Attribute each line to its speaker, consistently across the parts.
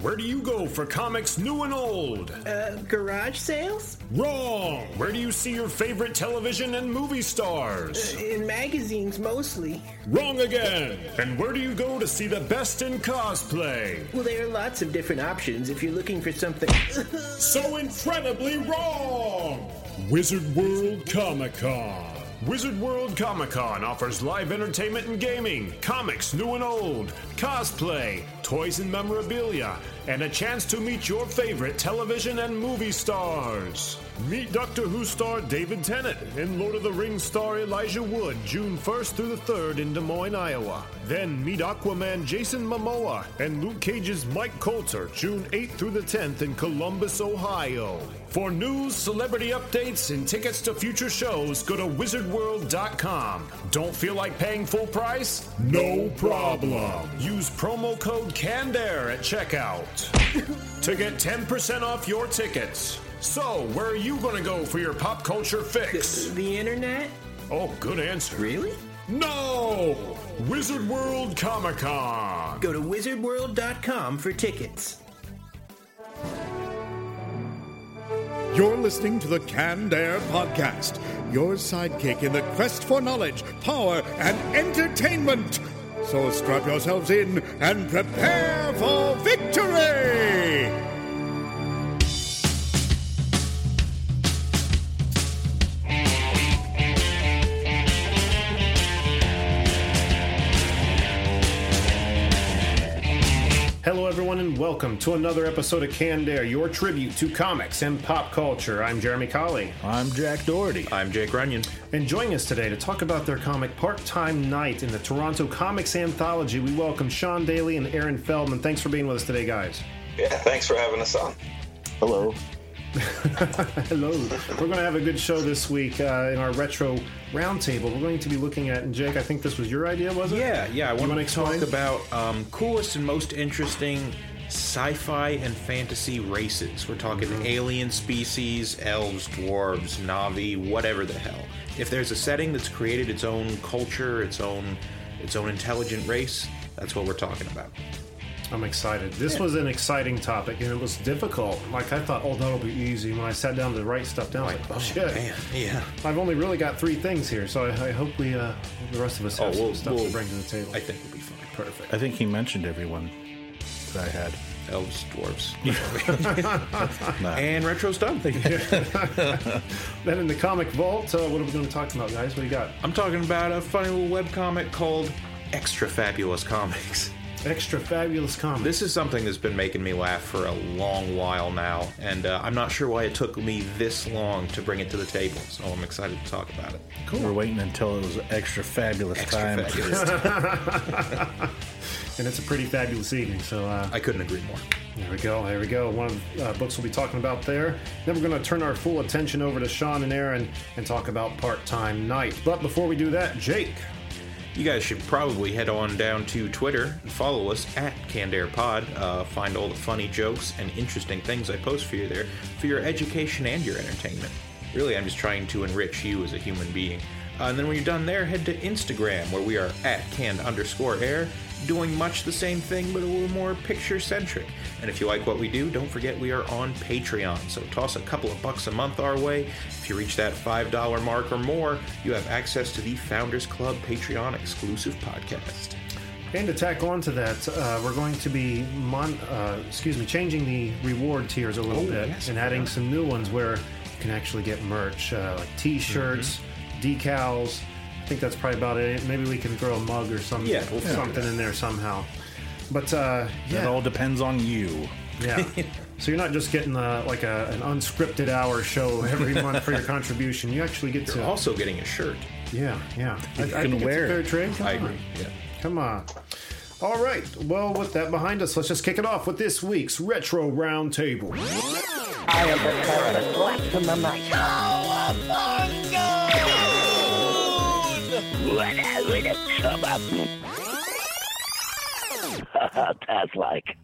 Speaker 1: Where do you go for comics new and old?
Speaker 2: Uh, garage sales?
Speaker 1: Wrong! Where do you see your favorite television and movie stars?
Speaker 2: In magazines, mostly.
Speaker 1: Wrong again! And where do you go to see the best in cosplay?
Speaker 2: Well, there are lots of different options if you're looking for something.
Speaker 1: so incredibly wrong! Wizard World Comic Con. Wizard World Comic Con offers live entertainment and gaming, comics new and old, cosplay, toys and memorabilia, and a chance to meet your favorite television and movie stars. Meet Doctor Who star David Tennant and Lord of the Rings star Elijah Wood June 1st through the 3rd in Des Moines, Iowa. Then meet Aquaman Jason Momoa and Luke Cage's Mike Colter June 8th through the 10th in Columbus, Ohio. For news, celebrity updates, and tickets to future shows, go to wizardworld.com. Don't feel like paying full price? No problem. Use promo code CANDAIR at checkout to get 10% off your tickets. So, where are you going to go for your pop culture fix?
Speaker 2: The, the internet?
Speaker 1: Oh, good answer.
Speaker 2: Really?
Speaker 1: No! Wizard World Comic Con.
Speaker 2: Go to wizardworld.com for tickets.
Speaker 3: You're listening to the Canned Air Podcast, your sidekick in the quest for knowledge, power, and entertainment. So strap yourselves in and prepare for victory!
Speaker 1: Hello, everyone, and welcome to another episode of Canned Air, your tribute to comics and pop culture. I'm Jeremy Colley.
Speaker 4: I'm Jack Doherty.
Speaker 5: I'm Jake Runyon.
Speaker 1: And joining us today to talk about their comic Part Time Knight in the Toronto Comics Anthology, we welcome Shawn Daley and Aaron Feldman. Thanks for being with us today, guys.
Speaker 6: Yeah, thanks for having us on.
Speaker 4: Hello.
Speaker 1: Hello. We're going to have a good show this week uh, in our retro roundtable. We're going to be looking at, and Jake, I think this was your idea, was it?
Speaker 5: Yeah, yeah. I want to talk about um, coolest and most interesting sci-fi and fantasy races. We're talking
Speaker 1: Mm-hmm.
Speaker 5: alien species, elves, dwarves, Na'vi, whatever the hell. If there's a setting that's created its own culture, its own its own intelligent race, that's what we're talking about.
Speaker 1: I'm excited. This was an exciting topic, and it was difficult. Like, I thought, oh, that'll be easy. When I sat down to write stuff down, I was like, oh, shit.
Speaker 5: Man, yeah.
Speaker 1: I've only really got three things here, so I, I hope we, uh, the rest of us have
Speaker 5: Oh,
Speaker 1: some
Speaker 5: we'll-
Speaker 1: stuff
Speaker 5: we'll-
Speaker 1: to bring to the table.
Speaker 5: I think we'll be fine.
Speaker 1: Perfect.
Speaker 4: I think he mentioned everyone that I had.
Speaker 5: Elves, dwarves, and retro's done.
Speaker 1: Then in the comic vault, uh, what are we going to talk about, guys? What do you got?
Speaker 5: I'm talking about a funny little web comic called Extra Fabulous Comics.
Speaker 1: Extra fabulous comics.
Speaker 5: This is something that's been making me laugh for a long while now, and uh, I'm not sure why it took me this long to bring it to the table. So I'm excited to talk about it. Cool.
Speaker 4: We're waiting until it was extra fabulous
Speaker 5: Extra
Speaker 4: time.
Speaker 5: fabulous.
Speaker 1: and it's a pretty fabulous evening. So uh,
Speaker 5: I couldn't agree more.
Speaker 1: there we go. There we go. One of the uh, books we'll be talking about there. Then we're going to turn our full attention over to Shawn and Aaron and talk about Part Time Knight. But before we do that, Jake.
Speaker 5: You guys should probably head on down to Twitter and follow us at CannedAirPod. Uh, find all the funny jokes and interesting things I post for you there for your education and your entertainment. Really, I'm just trying to enrich you as a human being. Uh, and then when you're done there, head to Instagram where we are at canned underscore air, doing much the same thing but a little more picture centric. And if you like what we do, don't forget we are on Patreon. So toss a couple of bucks a month our way. If you reach that $5 mark or more, you have access to the Founders Club Patreon exclusive podcast.
Speaker 1: And to tack on to that, uh, we're going to be mon- uh, excuse me, changing the reward tiers a little
Speaker 5: Oh,
Speaker 1: bit
Speaker 5: yes,
Speaker 1: and adding
Speaker 5: are.
Speaker 1: some new ones where you can actually get merch uh, like T-shirts, decals. I think that's probably about it. Maybe we can throw a mug or some,
Speaker 5: Yeah, we'll
Speaker 1: something in there somehow. But uh,
Speaker 4: It all depends on you.
Speaker 1: yeah. so you're not just getting uh, like a, an unscripted hour show every month for your contribution. You actually get
Speaker 5: You're
Speaker 1: to
Speaker 5: also getting a shirt.
Speaker 1: yeah, yeah. I, I
Speaker 4: can
Speaker 1: think
Speaker 4: wear
Speaker 1: it's a fair
Speaker 4: it.
Speaker 1: trade. Come
Speaker 5: I
Speaker 1: on.
Speaker 5: Yeah.
Speaker 1: Come on. All right. Well, with that behind us, let's just kick it off with this week's Retro Roundtable.
Speaker 7: I am preparing a blast from the night. That's like.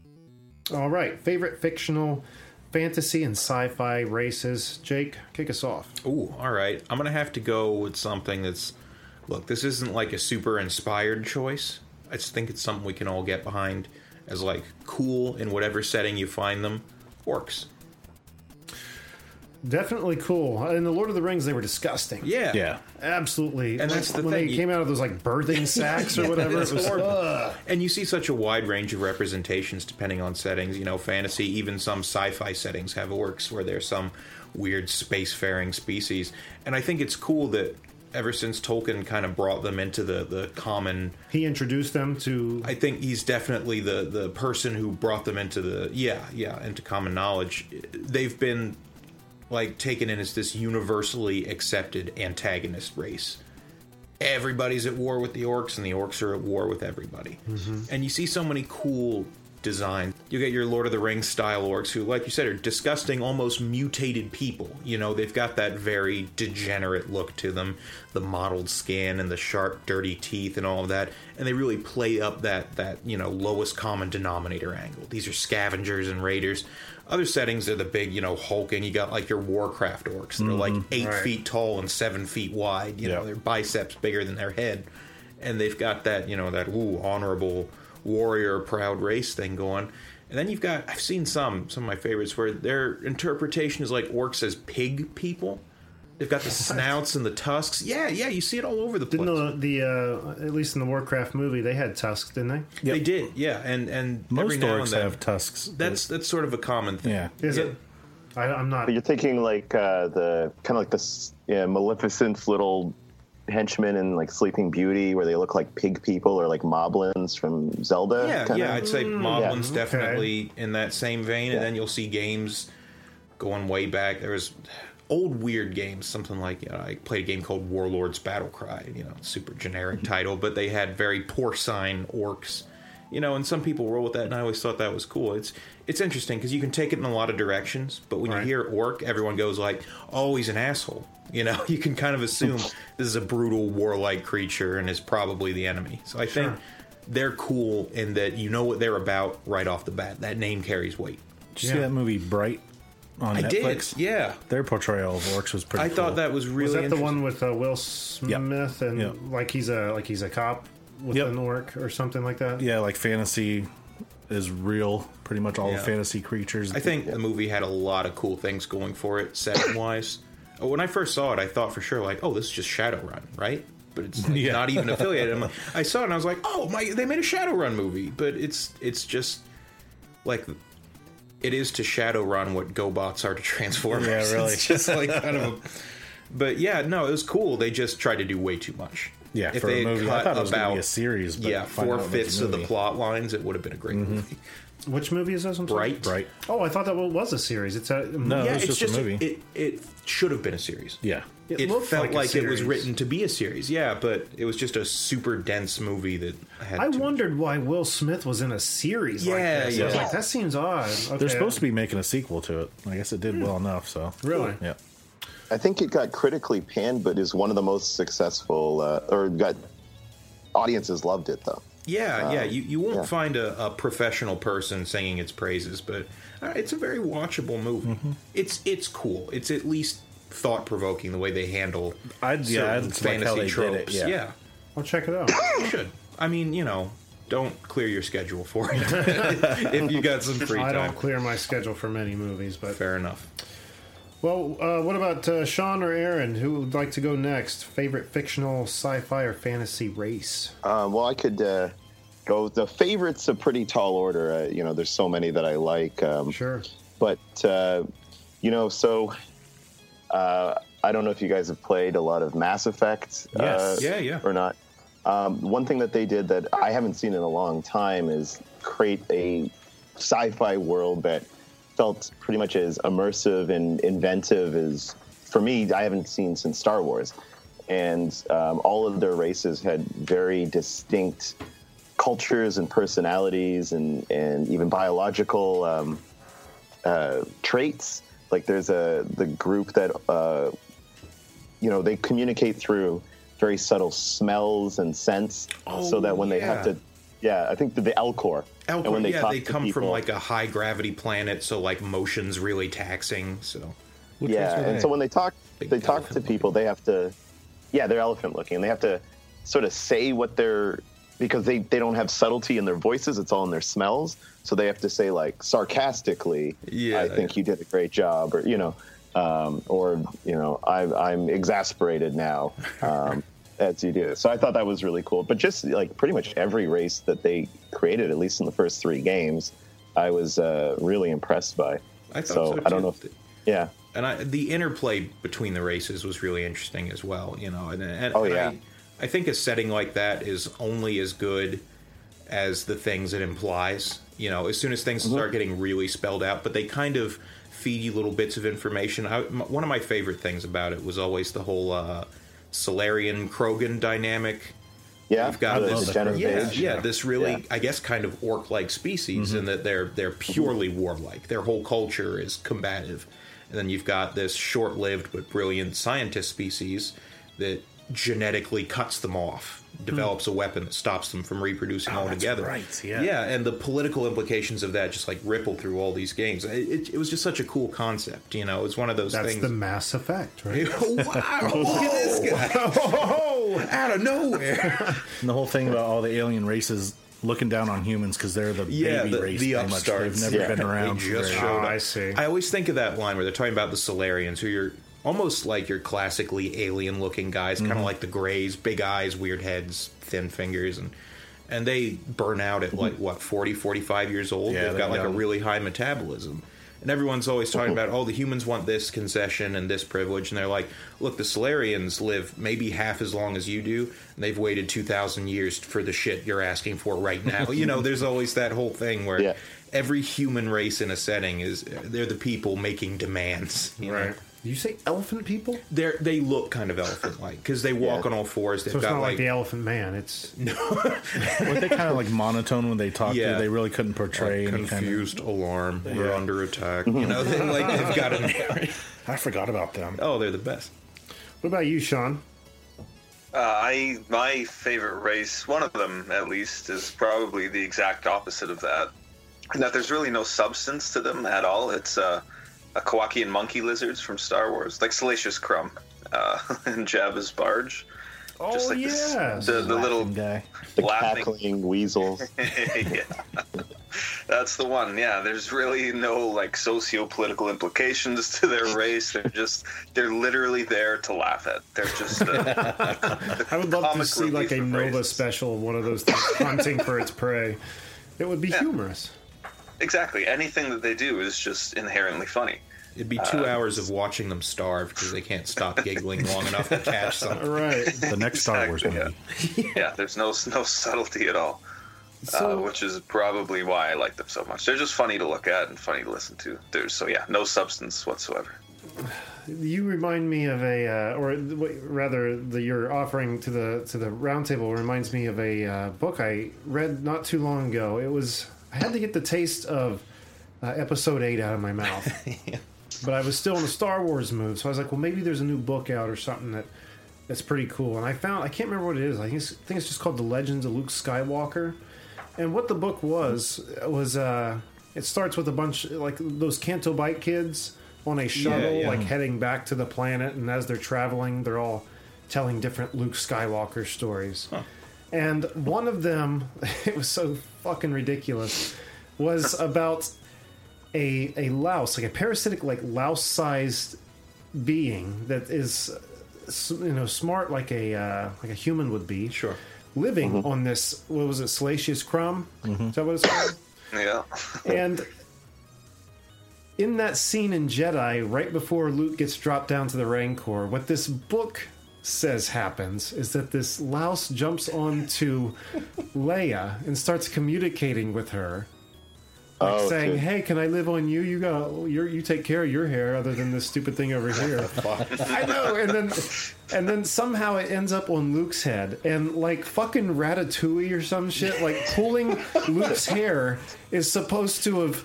Speaker 1: All right. Favorite fictional fantasy and sci fi races. Jake, kick us off.
Speaker 5: Ooh, all right. I'm gonna have to go with something that's. Look, this isn't like a super inspired choice. I just think it's something we can all get behind. as like cool in whatever setting you find them. Orcs.
Speaker 1: Definitely cool. In the Lord of the Rings, they were disgusting.
Speaker 5: Yeah.
Speaker 4: Yeah.
Speaker 1: Absolutely.
Speaker 5: And that's the
Speaker 1: when
Speaker 5: thing,
Speaker 1: they came out of those like birthing sacks or whatever. It was
Speaker 5: horrible.
Speaker 1: ugh.
Speaker 5: And you see such a wide range of representations depending on settings. You know, fantasy, even some sci-fi settings have orcs where there's some weird spacefaring species. And I think it's cool that ever since Tolkien kind of brought them into the the common
Speaker 1: He introduced them to.
Speaker 5: I think he's definitely the the person who brought them into the yeah yeah into common knowledge. They've been like taken in as this universally accepted antagonist race. Everybody's at war with the orcs, and the orcs are at war with everybody. Mm-hmm. And you see so many cool designs. You get your Lord of the Rings style orcs, who, like you said, are disgusting, almost mutated people. You know, they've got that very degenerate look to them, the mottled skin and the sharp, dirty teeth, and all of that. And they really play up that that you know lowest common denominator angle. These are scavengers and raiders. Other settings are the big, you know, hulking. You got like your Warcraft orcs. They're like mm-hmm. eight
Speaker 1: Right.
Speaker 5: feet tall and seven feet wide. You know, their biceps bigger than their head, and they've got that, you know, that ooh honorable warrior, proud race thing going. And then you've got I've seen some some of my favorites where their interpretation is like orcs as pig people. They've got the snouts and the tusks. Yeah, yeah, you see it all over the place.
Speaker 1: Didn't the, the uh, at least in the Warcraft movie they had tusks, didn't they?
Speaker 5: They did, yeah, and and every
Speaker 4: Most
Speaker 5: now and
Speaker 4: orcs
Speaker 5: then-
Speaker 4: have tusks.
Speaker 5: That's that's sort of a common thing.
Speaker 4: yeah.
Speaker 1: Is
Speaker 5: Yeah.
Speaker 1: it? I, I'm not.
Speaker 8: But you're thinking like uh, the kind of like this yeah, Maleficent's little henchmen in like Sleeping Beauty, where they look like pig people or like moblins from Zelda.
Speaker 5: Yeah,
Speaker 8: kinda?
Speaker 5: yeah, I'd say Moblin's
Speaker 1: okay.
Speaker 5: definitely in that same vein, and then you'll see games going way back. There was old weird games, something like you know, I played a game called Warlords Battle Cry, you know, super generic mm-hmm. title, but they had very porcine orcs. You know, and some people roll with that, and I always thought that was cool. It's it's interesting because you can take it in a lot of directions, but when
Speaker 1: Right.
Speaker 5: you hear orc, everyone goes like, "Oh, he's an asshole." You know, you can kind of assume this is a brutal, warlike creature and is probably the enemy. So I think they're cool in that you know what they're about right off the bat. That name carries weight.
Speaker 4: Did you see that movie Bright on
Speaker 5: I
Speaker 4: Netflix?
Speaker 5: did, yeah.
Speaker 4: Their portrayal of orcs was pretty
Speaker 5: I
Speaker 4: cool.
Speaker 5: thought that was really
Speaker 1: was that the one with uh, Will Smith and
Speaker 4: Yeah.
Speaker 1: like he's a like he's a cop with
Speaker 4: Yep.
Speaker 1: an orc or something like that?
Speaker 4: Yeah, like fantasy is real. Pretty much all
Speaker 5: Yeah.
Speaker 4: the fantasy creatures.
Speaker 5: I think the movie had a lot of cool things going for it, setting wise. when I first saw it, I thought for sure like, oh, this is just Shadowrun, right? But it's like,
Speaker 4: Yeah.
Speaker 5: not even affiliated. I'm like, I saw it and I was like, oh my, they made a Shadowrun movie, but it's it's just like it is to Shadowrun what GoBots are to Transformers.
Speaker 4: Yeah, really.
Speaker 5: It's just like kind of. A, but yeah, no, it was cool. They just tried to do way too much.
Speaker 4: Yeah,
Speaker 5: if
Speaker 4: for
Speaker 5: they had
Speaker 4: movie. I
Speaker 5: cut
Speaker 4: thought it was
Speaker 5: about
Speaker 4: be a series, but
Speaker 5: yeah, four
Speaker 4: it was a
Speaker 5: fifths of the plot lines, it would have been a great mm-hmm. movie.
Speaker 1: Which movie is this? I'm sorry?
Speaker 5: Bright,
Speaker 1: Oh, I thought that was a series. It's a
Speaker 4: No,
Speaker 5: yeah,
Speaker 4: it was
Speaker 5: it's
Speaker 4: just, a movie.
Speaker 5: It it should have been a series.
Speaker 4: yeah.
Speaker 1: It
Speaker 5: It,
Speaker 1: looked
Speaker 5: felt
Speaker 1: like
Speaker 5: like, it was written to be a series. Yeah, but it was just a super dense movie that had.
Speaker 1: I
Speaker 5: too much-
Speaker 1: wondered why Will Smith was in a series like
Speaker 5: Yeah.
Speaker 1: I was
Speaker 5: yeah.
Speaker 1: like, that seems odd. Okay.
Speaker 4: They're supposed to be making a sequel to it. I guess it did well enough. So
Speaker 1: Really?
Speaker 4: yeah.
Speaker 8: I think it got critically panned, but is one of the most successful, uh, or got audiences loved it though.
Speaker 5: Yeah, yeah. You you won't
Speaker 8: yeah.
Speaker 5: find a, a professional person singing its praises, but uh, it's a very watchable movie.
Speaker 4: Mm-hmm.
Speaker 5: It's it's cool. It's at least thought provoking the way they handle
Speaker 4: I'd- yeah, I'd
Speaker 5: fantasy
Speaker 4: how they did it,
Speaker 5: tropes.
Speaker 4: yeah.
Speaker 5: yeah,
Speaker 1: I'll check it out.
Speaker 5: you should. I mean, you know, don't clear your schedule for it if you got some free time.
Speaker 1: I don't clear my schedule for many movies, but
Speaker 5: Fair enough.
Speaker 1: well, uh, what about uh, Shawn or Aaron? Who would like to go next? Favorite fictional, sci-fi, or fantasy race?
Speaker 8: Um, well, I could uh, go. The favorites a pretty tall order. Uh, you know, there's so many that I like. Um,
Speaker 1: Sure.
Speaker 8: but uh, you know, so uh, I don't know if you guys have played a lot of Mass Effect, uh,
Speaker 5: Yeah, yeah.
Speaker 8: or not. Um, one thing that they did that I haven't seen in a long time is create a sci-fi world that felt pretty much as immersive and inventive as, for me, I haven't seen since Star Wars. And um, all of their races had very distinct cultures and personalities and, and even biological um, uh, traits. Like there's a the group that uh, you know they communicate through very subtle smells and scents, so that when they have to, yeah, I think the, the Elcor. and
Speaker 5: Elcor,
Speaker 8: when they
Speaker 5: yeah,
Speaker 8: talk
Speaker 5: they
Speaker 8: to
Speaker 5: come from like a high gravity planet, so like motion's really taxing. So
Speaker 8: yeah, and so when they talk,
Speaker 5: Big
Speaker 8: they talk to
Speaker 5: elephant
Speaker 8: people. They have to, yeah, they're elephant looking. and They have to sort of say what they're because they, they don't have subtlety in their voices. It's all in their smells. So they have to say like sarcastically,
Speaker 5: Yeah,
Speaker 8: I think you did a great job, or you know, um, or you know, I, I'm exasperated now. Um, as you do. So I thought that was really cool. But just like pretty much every race that they created, at least in the first three games, I was uh, really impressed by.
Speaker 5: I thought
Speaker 8: so
Speaker 5: so,
Speaker 8: I don't know if, yeah.
Speaker 5: and I, the interplay between the races was really interesting as well. You know, and, and
Speaker 8: Oh,
Speaker 5: and
Speaker 8: yeah.
Speaker 5: I, I think a setting like that is only as good as the things it implies. You know, as soon as things
Speaker 8: Mm-hmm.
Speaker 5: start getting really spelled out, but they kind of feed you little bits of information. I, m- one of my favorite things about it was always the whole uh, Salarian Krogan dynamic.
Speaker 8: Yeah,
Speaker 5: You've got this,
Speaker 8: degenerate
Speaker 5: yeah, yeah, this really,
Speaker 8: Yeah.
Speaker 5: I guess, kind of orc-like species, in that they're they're purely warlike. Their whole culture is combative, and then you've got this short-lived but brilliant scientist species that genetically cuts them off, develops a weapon that stops them from reproducing
Speaker 4: Oh, that's
Speaker 5: altogether.
Speaker 4: right, yeah.
Speaker 5: yeah, and the political implications of that just like ripple through all these games. It, it, it was just such a cool concept, you know. It's one of those
Speaker 1: That's
Speaker 5: things.
Speaker 1: the Mass Effect, right?
Speaker 5: wow! Look at this guy! Oh, out of nowhere!
Speaker 4: And the whole thing about all the alien races looking down on humans because they're the
Speaker 5: Yeah,
Speaker 4: baby
Speaker 5: the-
Speaker 4: race.
Speaker 5: the
Speaker 4: pretty much. They've never
Speaker 8: Yeah.
Speaker 4: been around.
Speaker 5: They just
Speaker 4: very-
Speaker 5: showed
Speaker 1: Oh,
Speaker 5: up.
Speaker 1: I see.
Speaker 5: I always think of that line where they're talking about the Salarians, who you're almost like your classically alien-looking guys,
Speaker 4: Mm-hmm.
Speaker 5: kind of like the Greys, big eyes, weird heads, thin fingers, and and they burn out at like what 40, 45 years old.
Speaker 4: Yeah,
Speaker 5: They've got like a really high metabolism. And everyone's always talking about, oh, the humans want this concession and this privilege, and they're like, look, the Salarians live maybe half as long as you do, and they've waited two thousand years for the shit you're asking for right now. you know, there's always that whole thing where
Speaker 8: Yeah.
Speaker 5: every human race in a setting is they're the people making demands. you know?
Speaker 1: Right. Did you say elephant people?
Speaker 5: They're they look kind of elephant like because they walk
Speaker 8: Yeah.
Speaker 5: on all fours. They've
Speaker 1: So it's
Speaker 5: got
Speaker 1: not like,
Speaker 5: like,
Speaker 1: the Elephant Man. It's
Speaker 4: Weren't they kind of like monotone when they talked?
Speaker 5: Yeah.
Speaker 4: to? They really couldn't portray any kind of.
Speaker 5: confused alarm. We're under attack. You know, they, like they've got a
Speaker 4: I forgot about them.
Speaker 5: Oh, they're the best.
Speaker 1: what about you, Shawn?
Speaker 6: Uh, I my favorite race, one of them at least, is probably the exact opposite of that. In that there's really no substance to them at all. It's uh, a Kowakian monkey lizards from Star Wars, like Salacious Crumb uh, and Jabba's barge.
Speaker 1: Oh
Speaker 6: Just like this-
Speaker 1: yes.
Speaker 6: the, the little
Speaker 4: guy.
Speaker 8: The
Speaker 6: laughing.
Speaker 8: cackling weasels.
Speaker 6: yeah. That's the one. Yeah, there's really no like socio-political implications to their race. They're just they're literally there to laugh at. They're just uh,
Speaker 1: I would love to see like a Nova
Speaker 6: races.
Speaker 1: special of one of those things hunting for its prey. It would be humorous.
Speaker 6: Exactly anything that they do is just inherently funny.
Speaker 5: It'd be two hours of watching them starve because they can't stop giggling long enough to catch something.
Speaker 1: Right.
Speaker 4: The next Star Wars movie.
Speaker 6: Yeah, there's no no subtlety at all.
Speaker 1: So-
Speaker 6: uh, which is probably why I like them so much. They're just funny to look at and funny to listen to. There's so yeah, no substance whatsoever.
Speaker 1: You remind me of a, uh, or rather, the you're offering to the to the roundtable reminds me of a uh, book I read not too long ago. It was I had to get the taste of uh, Episode Eight out of my mouth, but I was still in the Star Wars mood. So I was like, well, maybe there's a new book out or something that that's pretty cool. And I found I can't remember what it is. I think it's, I think it's just called The Legends of Luke Skywalker. And what the book was was uh, it starts with a bunch like those Canto Bight kids on a shuttle,
Speaker 5: yeah.
Speaker 1: like heading back to the planet, and as they're traveling, they're all telling different Luke Skywalker stories. And one of them, it was so fucking ridiculous, was about a a louse, like a parasitic, like louse-sized being that is, uh, you know, smart like a uh, like a human would be.
Speaker 5: Sure.
Speaker 1: Living on this, what was it, Salacious Crumb? Is that what it's called?
Speaker 6: Yeah.
Speaker 1: And in that scene in Jedi, right before Luke gets dropped down to the Rancor, what this book says happens is that this louse jumps onto Leia and starts communicating with her. Like
Speaker 8: Oh,
Speaker 1: saying, "Hey, can I live on you? You got you take care of your hair, other than this stupid thing over here." I know, and then and then somehow it ends up on Luke's head, and like fucking Ratatouille or some shit, like pulling Luke's hair is supposed to have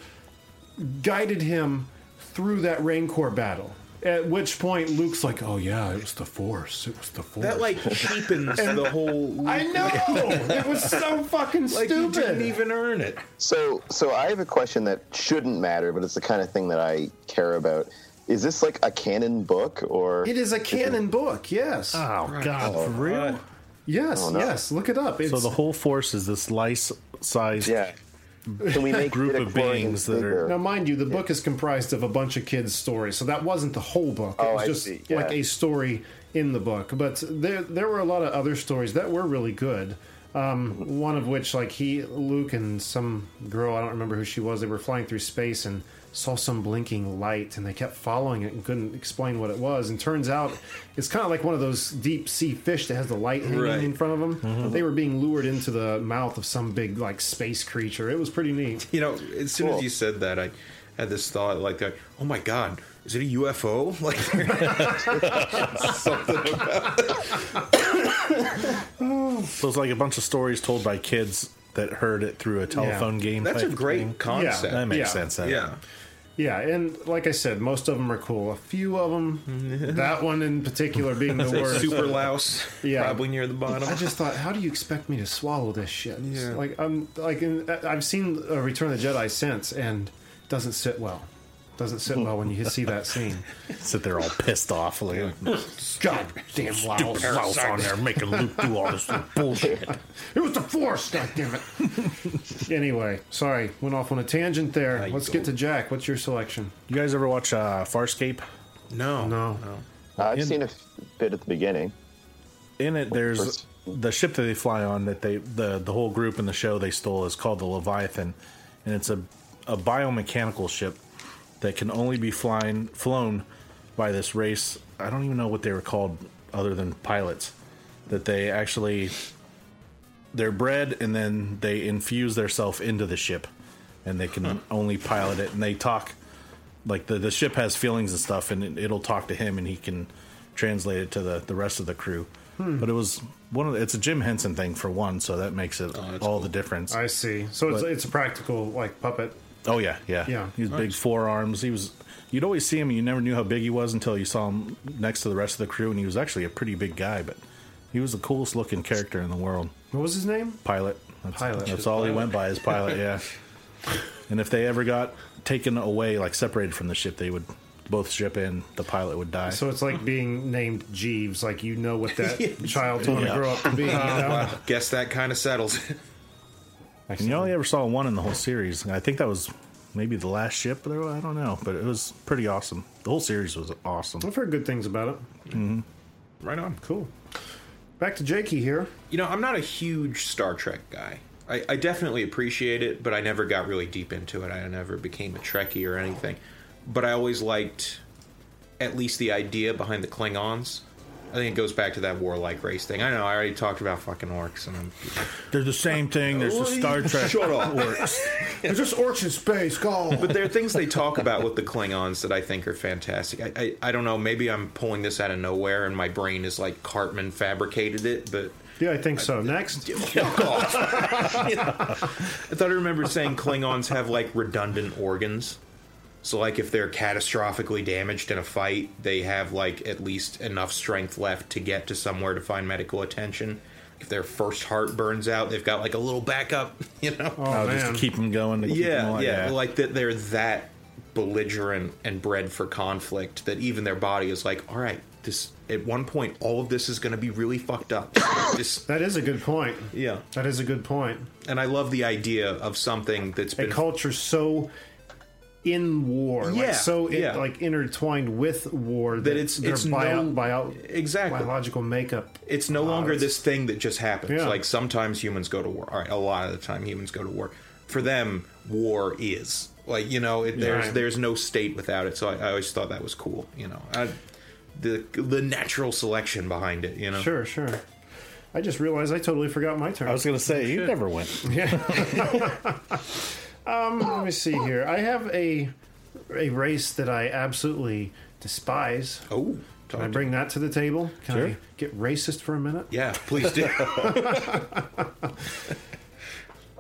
Speaker 1: guided him through that Rancor battle. At which point Luke's like, "Oh yeah, it was the Force. It was the Force."
Speaker 5: That like cheapens the whole.
Speaker 1: I know it was so fucking
Speaker 5: Like you
Speaker 1: stupid.
Speaker 5: didn't even earn it.
Speaker 8: So, so I have a question that shouldn't matter, but it's the kind of thing that I care about. Is this like a canon book, or
Speaker 1: It is a canon book, yes.
Speaker 4: Oh God, oh, for real?
Speaker 1: Yes,
Speaker 8: Oh, no.
Speaker 1: yes. Look it up. It's,
Speaker 4: So the whole force is this lice-sized
Speaker 8: Yeah. Can we make
Speaker 4: group of beings that are-
Speaker 1: Now, mind you, the book is comprised of a bunch of kids' stories, so that wasn't the whole book. It
Speaker 8: Oh,
Speaker 1: was
Speaker 8: I
Speaker 1: just
Speaker 8: see, yeah.
Speaker 1: like a story in the book. But there, there were a lot of other stories that were really good. Um, one of which, like he, Luke, and some girl, I don't remember who she was, they were flying through space and saw some blinking light, and they kept following it and couldn't explain what it was. And turns out it's kind of like one of those deep sea fish that has the light hanging
Speaker 5: Right.
Speaker 1: in front of them. Mm-hmm. They were being lured into the mouth of some big like space creature. It was pretty neat.
Speaker 5: You know, as soon
Speaker 8: Cool.
Speaker 5: as you said that, I had this thought like, that, "Oh my god, is it a UFO?" Like something about
Speaker 4: So it's like a bunch of stories told by kids that heard it through a telephone game.
Speaker 5: that's a great
Speaker 4: thing.
Speaker 5: concept.
Speaker 4: That makes
Speaker 1: Yeah.
Speaker 4: sense. then.
Speaker 5: Yeah,
Speaker 1: Yeah, and like I said, most of them are cool. A few of them, that one in particular being the worst.
Speaker 5: super louse,
Speaker 1: Yeah.
Speaker 5: probably near the bottom.
Speaker 1: I just thought, how do you expect me to swallow this shit?
Speaker 5: Yeah.
Speaker 1: Like I'm like in, I've seen uh, Return of the Jedi since, and it doesn't sit well. Doesn't sit well when you see that scene.
Speaker 4: Sit there all pissed off. Like,
Speaker 1: God damn louse.
Speaker 4: mouse on there making Luke do all this bullshit.
Speaker 1: It was the Force. God damn it. anyway, sorry, went off on a tangent there.
Speaker 5: you
Speaker 1: Let's
Speaker 5: go.
Speaker 1: get to Jack. What's your selection?
Speaker 4: You guys ever watch uh, Farscape?
Speaker 5: no,
Speaker 1: No.
Speaker 8: Uh, I've seen a f- bit at the beginning.
Speaker 4: in it there's the ship that they fly on that they the the whole group in the show they stole is called the leviathan and it's a a biomechanical ship that can only be flying flown by this race. I don't even know what they were called other than pilots that they actually they're bred and then they infuse theirself into the ship and they can hmm. only pilot it. And they talk like the, the ship has feelings and stuff and it, it'll talk to him and he can translate it to the, the rest of the crew. Hmm. But it was one of the, it's a jim henson thing for one so that makes it oh, all the difference.
Speaker 1: I see. So it's, it's a practical like puppet.
Speaker 4: Oh yeah yeah
Speaker 1: Yeah.
Speaker 4: he was big forearms he was you'd always see him and you never knew how big he was until you saw him next to the rest of the crew and he was actually a pretty big guy but he was the coolest looking character in the world
Speaker 1: What was his name?
Speaker 4: pilot. That's,
Speaker 1: Pilot.
Speaker 4: That's all he went by as pilot. Yeah. and if they ever got taken away, like separated from the ship, they would both ship in. The pilot would die.
Speaker 1: So it's like being named Jeeves. Like you know what that child's going to
Speaker 4: Yeah.
Speaker 1: grow up to be. You know?
Speaker 5: Well, guess that kind of settles. it.
Speaker 4: and you only ever saw one in the whole series. I think that was maybe the last ship. There, I don't know, but it was pretty awesome. The whole series was awesome.
Speaker 1: I've heard good things about it. Mm-hmm.
Speaker 5: right on.
Speaker 1: Cool. Back to Jakey here.
Speaker 5: You know, I'm not a huge Star Trek guy. I, I definitely appreciate it, but I never got really deep into it. I never became a Trekkie or anything. But I always liked at least the idea behind the Klingons. I think it goes back to that warlike race thing. I know I already talked about fucking orcs, and I'm
Speaker 4: They're the same thing. There's the Star Trek.
Speaker 5: Shut up.
Speaker 1: It's just orcs in space. Go.
Speaker 5: but there are things they talk about with the Klingons that I think are fantastic. I, I, I don't know, maybe I'm pulling this out of nowhere and my brain is like Cartman fabricated it, but
Speaker 1: yeah, I think so. Next.
Speaker 5: fuck off. You know, I thought I remembered saying Klingons have like redundant organs. So like if they're catastrophically damaged in a fight, they have like at least enough strength left to get to somewhere to find medical attention. If their first heart burns out, they've got like a little backup, you know.
Speaker 1: Oh,
Speaker 4: oh
Speaker 1: just
Speaker 4: to keep them going. To keep 'em
Speaker 5: yeah,
Speaker 4: alive.
Speaker 5: yeah, like that they're that belligerent and bred for conflict that even their body is like, all right, this at one point all of this is going to be really fucked up. This,
Speaker 1: That is a good point.
Speaker 5: yeah,
Speaker 1: That is a good point.
Speaker 5: and I love the idea of something that's
Speaker 1: A
Speaker 5: been
Speaker 1: culture so in war,
Speaker 5: Yeah,
Speaker 1: like so in-
Speaker 5: yeah.
Speaker 1: like intertwined with war that,
Speaker 5: it's-
Speaker 1: their
Speaker 5: it's
Speaker 1: bio,
Speaker 5: no-
Speaker 1: bio,
Speaker 5: Exactly.
Speaker 1: biological makeup.
Speaker 5: it's no longer
Speaker 1: it's-
Speaker 5: this thing that just happens.
Speaker 1: Yeah.
Speaker 5: Like sometimes humans go to war. All right, a lot of the time humans go to war. For them, war is like you know it, there's
Speaker 1: Right.
Speaker 5: there's no state without it. So I, I always thought that was cool. You know, I, the the natural selection behind it. You know,
Speaker 1: Sure, sure. I just realized I totally forgot my turn.
Speaker 4: I was gonna say you never win.
Speaker 1: Um, let me see here. I have a a race that I absolutely despise.
Speaker 5: Oh,
Speaker 1: Can I bring that to the table? Can
Speaker 4: Sure.
Speaker 1: I get racist for a minute?
Speaker 5: yeah, please do.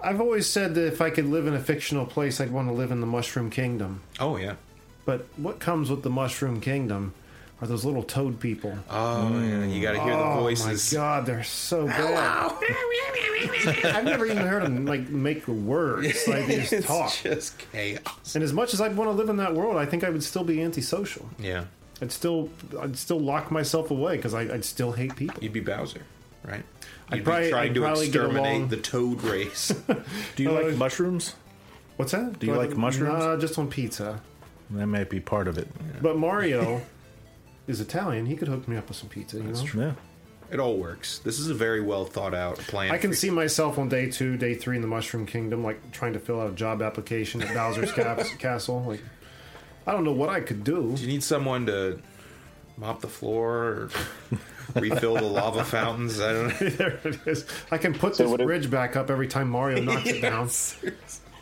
Speaker 1: I've always said that if I could live in a fictional place, I'd want to live in the Mushroom Kingdom.
Speaker 5: oh yeah.
Speaker 1: But what comes with the Mushroom Kingdom are those little toad people.
Speaker 5: Oh yeah. You got to hear the
Speaker 1: oh
Speaker 5: voices.
Speaker 1: my god, they're so bad. I've never even heard him like make words. Like they just
Speaker 5: It's
Speaker 1: talk.
Speaker 5: just chaos.
Speaker 1: And as much as I'd want to live in that world, I think I would still be antisocial.
Speaker 5: Yeah,
Speaker 1: I'd still, I'd still lock myself away because I'd still hate people.
Speaker 5: you'd be Bowser. right?
Speaker 1: I'd
Speaker 5: You'd
Speaker 1: probably-
Speaker 5: be trying
Speaker 1: I'd
Speaker 5: to
Speaker 1: probably get
Speaker 5: exterminate the toad race.
Speaker 4: Do you
Speaker 1: Uh,
Speaker 4: like mushrooms?
Speaker 1: What's that?
Speaker 4: Do you like mushrooms?
Speaker 1: Nah, just on pizza.
Speaker 4: That might be part of it.
Speaker 1: But Mario is Italian. He could hook me up with some pizza. You know?
Speaker 4: Yeah.
Speaker 5: It all works. This is a very well thought out plan.
Speaker 1: I can see myself on day two, day three in the Mushroom Kingdom, like trying to fill out a job application at Bowser's Cas- Castle. Like, I don't know what I could do.
Speaker 5: Do you need someone to mop the floor or refill the lava fountains? I don't know.
Speaker 1: there it is. I can put
Speaker 8: So
Speaker 1: this
Speaker 8: would it-
Speaker 1: bridge back up every time Mario knocks it down.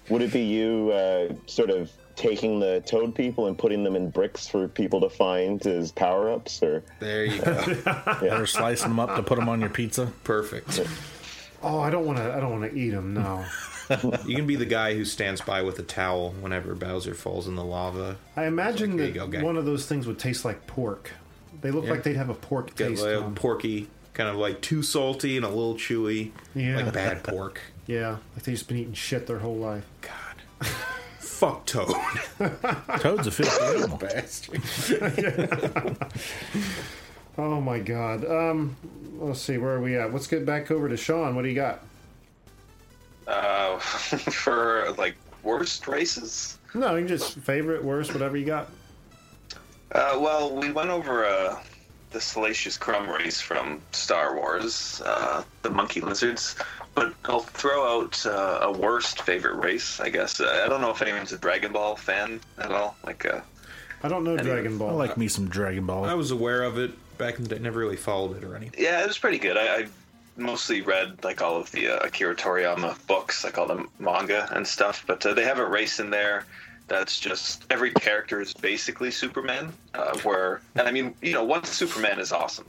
Speaker 8: Would it be you uh, sort of taking the toad people and putting them in bricks for people to find as power ups? Or
Speaker 5: There you go.
Speaker 4: Or slicing them up to put them on your pizza.
Speaker 5: Perfect.
Speaker 1: Oh, I don't want to. I don't want to eat them. No.
Speaker 5: You can be the guy who stands by with a towel whenever Bowser falls in the lava.
Speaker 1: I imagine
Speaker 5: There you
Speaker 1: that
Speaker 5: go,
Speaker 1: one of those things would taste like pork. They look
Speaker 5: Yeah.
Speaker 1: like they'd have a pork
Speaker 5: Get
Speaker 1: taste.
Speaker 5: like
Speaker 1: to
Speaker 5: a
Speaker 1: 'em.
Speaker 5: porky, kind of like too salty and a little chewy,
Speaker 1: Yeah.
Speaker 5: like bad pork.
Speaker 1: Yeah, like they've just been eating shit their whole life.
Speaker 5: God, fuck Toad,
Speaker 4: Toad's a filthy animal.
Speaker 5: bastard.
Speaker 1: Oh my god. Um, let's see, where are we at? Let's get back over to Shawn. What do you got?
Speaker 6: Uh, for like worst races.
Speaker 1: No, you just favorite, worst, whatever you got.
Speaker 6: Uh, well, we went over uh, the Salacious Crumb race from Star Wars, uh, the Monkey Lizards, but I'll throw out uh, a worst favorite race, I guess. Uh, I don't know if anyone's a Dragon Ball fan at all. Like, uh,
Speaker 1: I don't know Dragon Ball.
Speaker 4: I
Speaker 1: Ball.
Speaker 4: like me some Dragon Ball.
Speaker 5: I was aware of it back in the day. Never really followed it or anything.
Speaker 6: yeah, it was pretty good. I, I mostly read like all of the uh, Akira Toriyama books, like all the manga and stuff. But uh, they have a race in there that's just every character is basically Superman. Uh, where and I mean, you know, one Superman is awesome,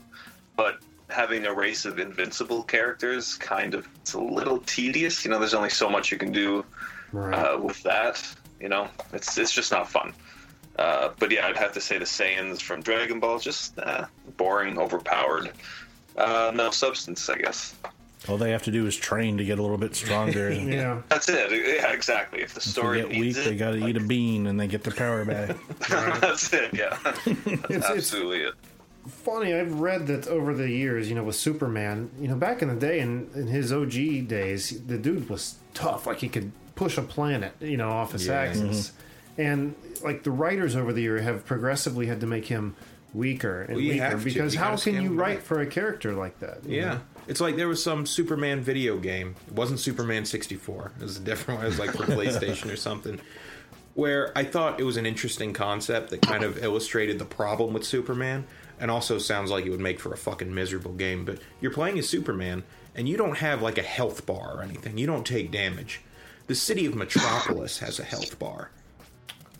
Speaker 6: but having a race of invincible characters kind of it's a little tedious. You know, there's only so much you can do
Speaker 1: Right.
Speaker 6: uh, with that. You know, it's it's just not fun. Uh, but yeah, I'd have to say the Saiyans from Dragon Ball just uh, boring, overpowered, uh, no substance. I guess
Speaker 4: All they have to do is train to get a little bit stronger. and
Speaker 1: yeah.
Speaker 6: that's it. Yeah, exactly. If the
Speaker 4: If they
Speaker 6: story
Speaker 4: get weak,
Speaker 6: it,
Speaker 4: they got to eat a bean and they get their power back.
Speaker 6: that's it. Yeah, that's
Speaker 1: it's-
Speaker 6: absolutely it.
Speaker 1: Funny, I've read that over the years, you know, with Superman, you know, back in the day, in, in his OG days, the dude was tough. Like he could push a planet, you know, off its
Speaker 5: Yeah.
Speaker 1: axis. Mm-hmm. And like the writers over the year have progressively had to make him weaker and
Speaker 5: Well,
Speaker 1: weaker
Speaker 5: have
Speaker 1: because how can you write
Speaker 5: back.
Speaker 1: for a character like that?
Speaker 5: Yeah.
Speaker 1: know?
Speaker 5: It's like there was some Superman video game. It wasn't Superman 64. It was a different one. It was like for PlayStation or something. Where I thought it was an interesting concept that kind of illustrated the problem with Superman and also sounds like it would make for a fucking miserable game. But you're playing as Superman and you don't have like a health bar or anything. You don't take damage. The city of Metropolis has a health bar.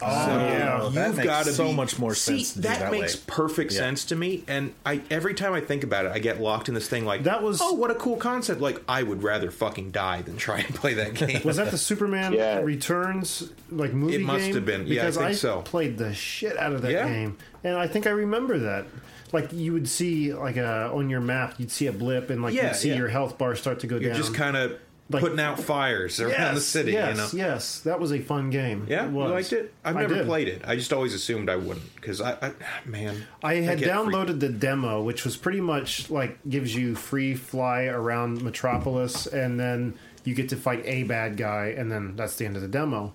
Speaker 1: Oh, yeah.
Speaker 4: that
Speaker 5: You've
Speaker 4: makes
Speaker 5: gotta
Speaker 4: so
Speaker 5: be-
Speaker 4: much more
Speaker 5: See,
Speaker 4: sense to do
Speaker 5: that,
Speaker 4: that
Speaker 5: makes
Speaker 4: way.
Speaker 5: perfect
Speaker 4: Yeah.
Speaker 5: sense to me, and I every time I think about it, I get locked in this thing like
Speaker 1: That was-
Speaker 5: oh, what a cool concept! Like I would rather fucking die than try and play that game.
Speaker 1: Was that the Superman
Speaker 8: Yeah.
Speaker 1: Returns like movie
Speaker 5: It must
Speaker 1: game?
Speaker 5: have been. Yeah, I
Speaker 1: because
Speaker 5: think so.
Speaker 1: played the shit out of that
Speaker 5: Yeah.
Speaker 1: game, and I think I remember that. Like you would see, like uh, on your map, you'd see a blip, and like
Speaker 5: Yeah,
Speaker 1: you'd see
Speaker 5: yeah.
Speaker 1: your health bar start to go
Speaker 5: You're
Speaker 1: down.
Speaker 5: just kind of
Speaker 1: Like-
Speaker 5: putting out fires around the city.
Speaker 1: Yes,
Speaker 5: you know.
Speaker 1: yes, that was a fun game.
Speaker 5: Yeah,
Speaker 1: it
Speaker 5: you liked it. I've never played it. I just always assumed I wouldn't because I, I, man,
Speaker 1: I had
Speaker 5: get
Speaker 1: downloaded the demo, which was pretty much like gives you free fly around Metropolis, and then you get to fight a bad guy, and then that's the end of the demo.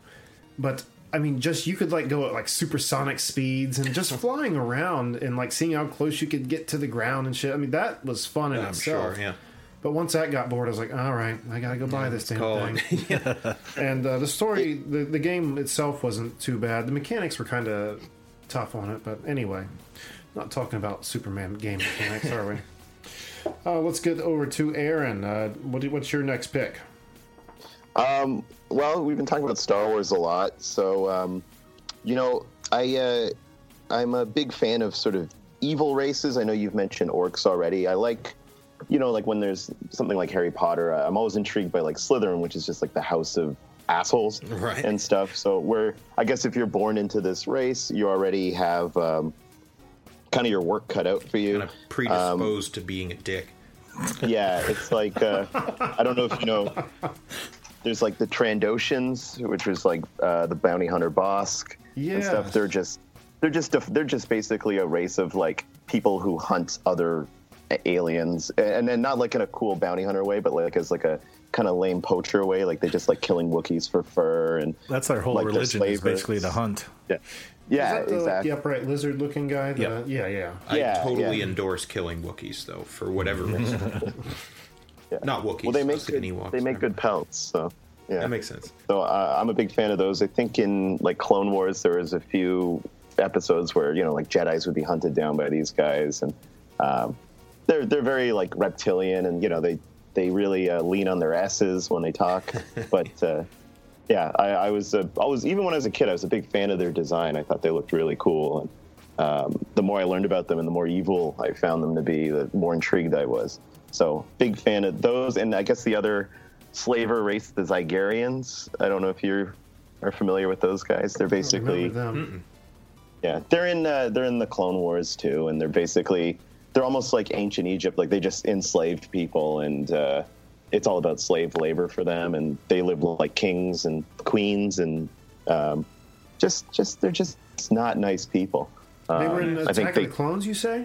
Speaker 1: But I mean, just you could like go at like supersonic speeds and just flying around and like seeing how close you could get to the ground and shit. I mean, that was fun in
Speaker 5: I'm
Speaker 1: itself.
Speaker 5: sure. Yeah,
Speaker 1: But once that got bored, I was like, all right, I gotta go buy this damn
Speaker 5: call
Speaker 1: thing.
Speaker 5: it.
Speaker 1: And uh, the story, the, the game itself wasn't too bad. The mechanics were kind of tough on it, but anyway, not talking about Superman game mechanics, are we? Uh, let's get over to Aaron. Uh, what, do- what's your next pick?
Speaker 8: Um, well, we've been talking about Star Wars a lot, so um, you know, I uh, I'm a big fan of sort of evil races. I know you've mentioned orcs already. I like, you know, like when there's something like Harry Potter. I'm always intrigued by like Slytherin, which is just like the house of assholes
Speaker 5: Right.
Speaker 8: and stuff. So where I guess if you're born into this race, you already have um, kind of your work cut out for you.
Speaker 5: kind of predisposed to being a dick.
Speaker 8: Yeah, it's like uh, I don't know if you know. There's like the Trandoshans, which was like uh, the bounty hunter Bossk and stuff. They're just they're just a, they're just basically a race of like people who hunt other aliens, and then not like in a cool bounty hunter way, but like as like a kind of lame poacher way. Like they just like killing Wookiees for fur, and
Speaker 4: That's their whole
Speaker 8: like, they're
Speaker 4: religion is basically the hunt.
Speaker 8: Yeah, yeah,
Speaker 1: Is that the,
Speaker 8: exactly.
Speaker 1: the upright lizard looking guy? The-
Speaker 4: Yeah.
Speaker 1: yeah, yeah.
Speaker 5: I
Speaker 8: Yeah,
Speaker 5: totally
Speaker 8: yeah.
Speaker 5: endorse killing Wookiees though, for whatever reason. Not Wookiees.
Speaker 8: Well, they make good,
Speaker 5: Ewoks,
Speaker 8: they make good pelts, so yeah.
Speaker 5: That makes sense.
Speaker 8: So uh, I'm a big fan of those. I think in like Clone Wars, there was a few episodes where you know like Jedi's would be hunted down by these guys, and um, they're they're very like reptilian, and you know they they really uh, lean on their asses when they talk. but uh, yeah, I, I was uh, I was even when I was a kid, I was a big fan of their design. I thought they looked really cool, and um, the more I learned about them and the more evil I found them to be, the more intrigued I was. So big fan of those, and I guess the other slaver race, the Zygerrians. I don't know if you are familiar with those guys. They're basically
Speaker 1: Remember them?
Speaker 8: yeah, they're in uh, they're in the Clone Wars too, and they're basically they're almost like ancient Egypt. Like they just enslaved people, and uh, it's all about slave labor for them, and they live like kings and queens, and um, just just they're just not nice people.
Speaker 1: They were in
Speaker 8: Um, I think
Speaker 1: Attack
Speaker 8: they
Speaker 1: of the Clones, you say?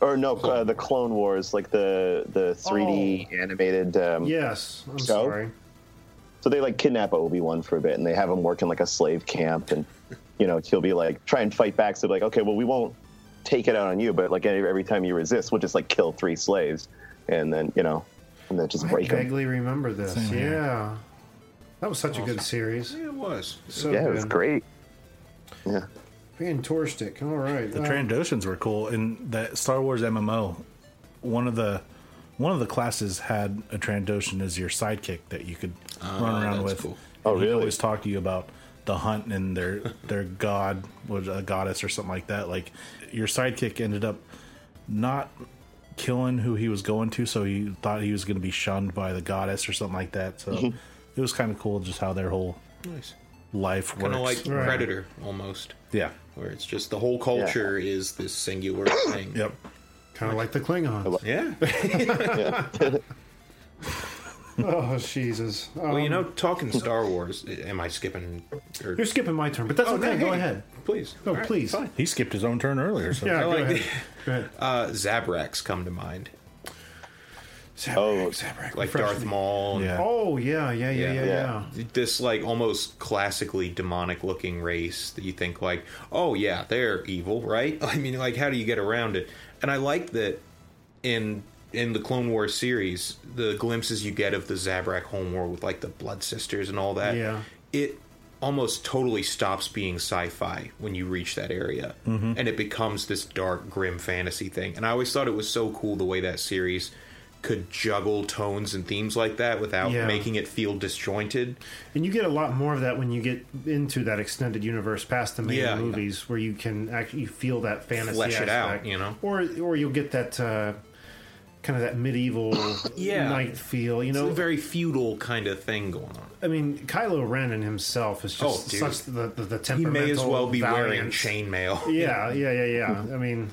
Speaker 8: or no uh, the Clone Wars, like the the 3D animated. Um,
Speaker 1: Yes. I'm
Speaker 8: Show?
Speaker 1: sorry.
Speaker 8: So they like kidnap Obi Wan for a bit, and they have him work in like a slave camp, and you know he'll be like try and fight back. So like, okay, well we won't take it out on you, but like every, every time you resist, we'll just like kill three slaves, and then you know, and then just
Speaker 1: I
Speaker 8: break them.
Speaker 1: vaguely remember this.
Speaker 4: Same here.
Speaker 1: yeah. That was such a good series.
Speaker 5: Yeah, it was.
Speaker 1: So
Speaker 8: Yeah, it was great. Yeah,
Speaker 1: Fantastic. All right.
Speaker 4: The
Speaker 1: Uh,
Speaker 4: Trandoshans were cool in that Star Wars MMO. One of the one of the classes had a Trandoshan as your sidekick that you could run around
Speaker 5: that's
Speaker 4: with.
Speaker 5: cool.
Speaker 8: Oh,
Speaker 4: And he'd
Speaker 8: really?
Speaker 4: always talk to you about the hunt and their their god was a goddess or something like that. Like your sidekick ended up not killing who he was going to, so he thought he was going to be shunned by the goddess or something like that. So
Speaker 8: Mm-hmm.
Speaker 4: it was kind of cool just how their whole
Speaker 5: Nice.
Speaker 4: life works.
Speaker 5: Kind of like
Speaker 1: Right.
Speaker 5: Predator, almost.
Speaker 4: yeah.
Speaker 5: Where it's just the whole culture is this singular thing.
Speaker 4: Yep.
Speaker 1: kind of like the Klingons.
Speaker 5: Yeah.
Speaker 1: Oh, Jesus.
Speaker 5: Well, you
Speaker 1: Um,
Speaker 5: know, talking Star Wars, am I skipping? Or,
Speaker 1: You're skipping my turn, but that's
Speaker 5: Oh,
Speaker 1: okay.
Speaker 5: no,
Speaker 1: Go
Speaker 5: hey,
Speaker 1: ahead.
Speaker 5: Please.
Speaker 1: No,
Speaker 5: All right,
Speaker 1: please.
Speaker 5: fine.
Speaker 4: He skipped his own turn earlier. So.
Speaker 1: Yeah,
Speaker 5: I
Speaker 1: go
Speaker 5: like
Speaker 1: ahead.
Speaker 5: the-
Speaker 1: Go ahead.
Speaker 5: Uh, Zabraks come to mind,
Speaker 1: Zabrak,
Speaker 8: Oh,
Speaker 1: Zabrak,
Speaker 5: like
Speaker 1: refresh
Speaker 5: Darth
Speaker 1: me.
Speaker 5: Maul. and
Speaker 4: Yeah.
Speaker 1: Oh, yeah, yeah, yeah, yeah,
Speaker 5: Yeah.
Speaker 1: yeah.
Speaker 5: This like almost classically demonic looking race that you think like, oh yeah, they're evil, right? I mean, like how do you get around it? And I like that in in the Clone Wars series, the glimpses you get of the Zabrak homeworld with like the Blood Sisters and all that.
Speaker 1: Yeah.
Speaker 5: It almost totally stops being sci-fi when you reach that area
Speaker 1: Mm-hmm.
Speaker 5: and it becomes this dark grim fantasy thing and i always thought it was so cool the way that series could juggle tones and themes like that without
Speaker 1: Yeah.
Speaker 5: making it feel disjointed
Speaker 1: And you get a lot more of that when you get into that extended universe past the main
Speaker 5: Yeah, yeah.
Speaker 1: movies, where you can actually feel that fantasy
Speaker 5: Flesh it out, you know?
Speaker 1: or or you'll get that uh, kind of that medieval
Speaker 5: Yeah.
Speaker 1: knight feel. You
Speaker 5: It's
Speaker 1: know,
Speaker 5: a very feudal kind of thing going on.
Speaker 1: I mean, Kylo Ren in himself is just
Speaker 5: Oh,
Speaker 1: such the the, the
Speaker 5: He may as well be wearing chainmail.
Speaker 1: Yeah, yeah, yeah, yeah. I mean,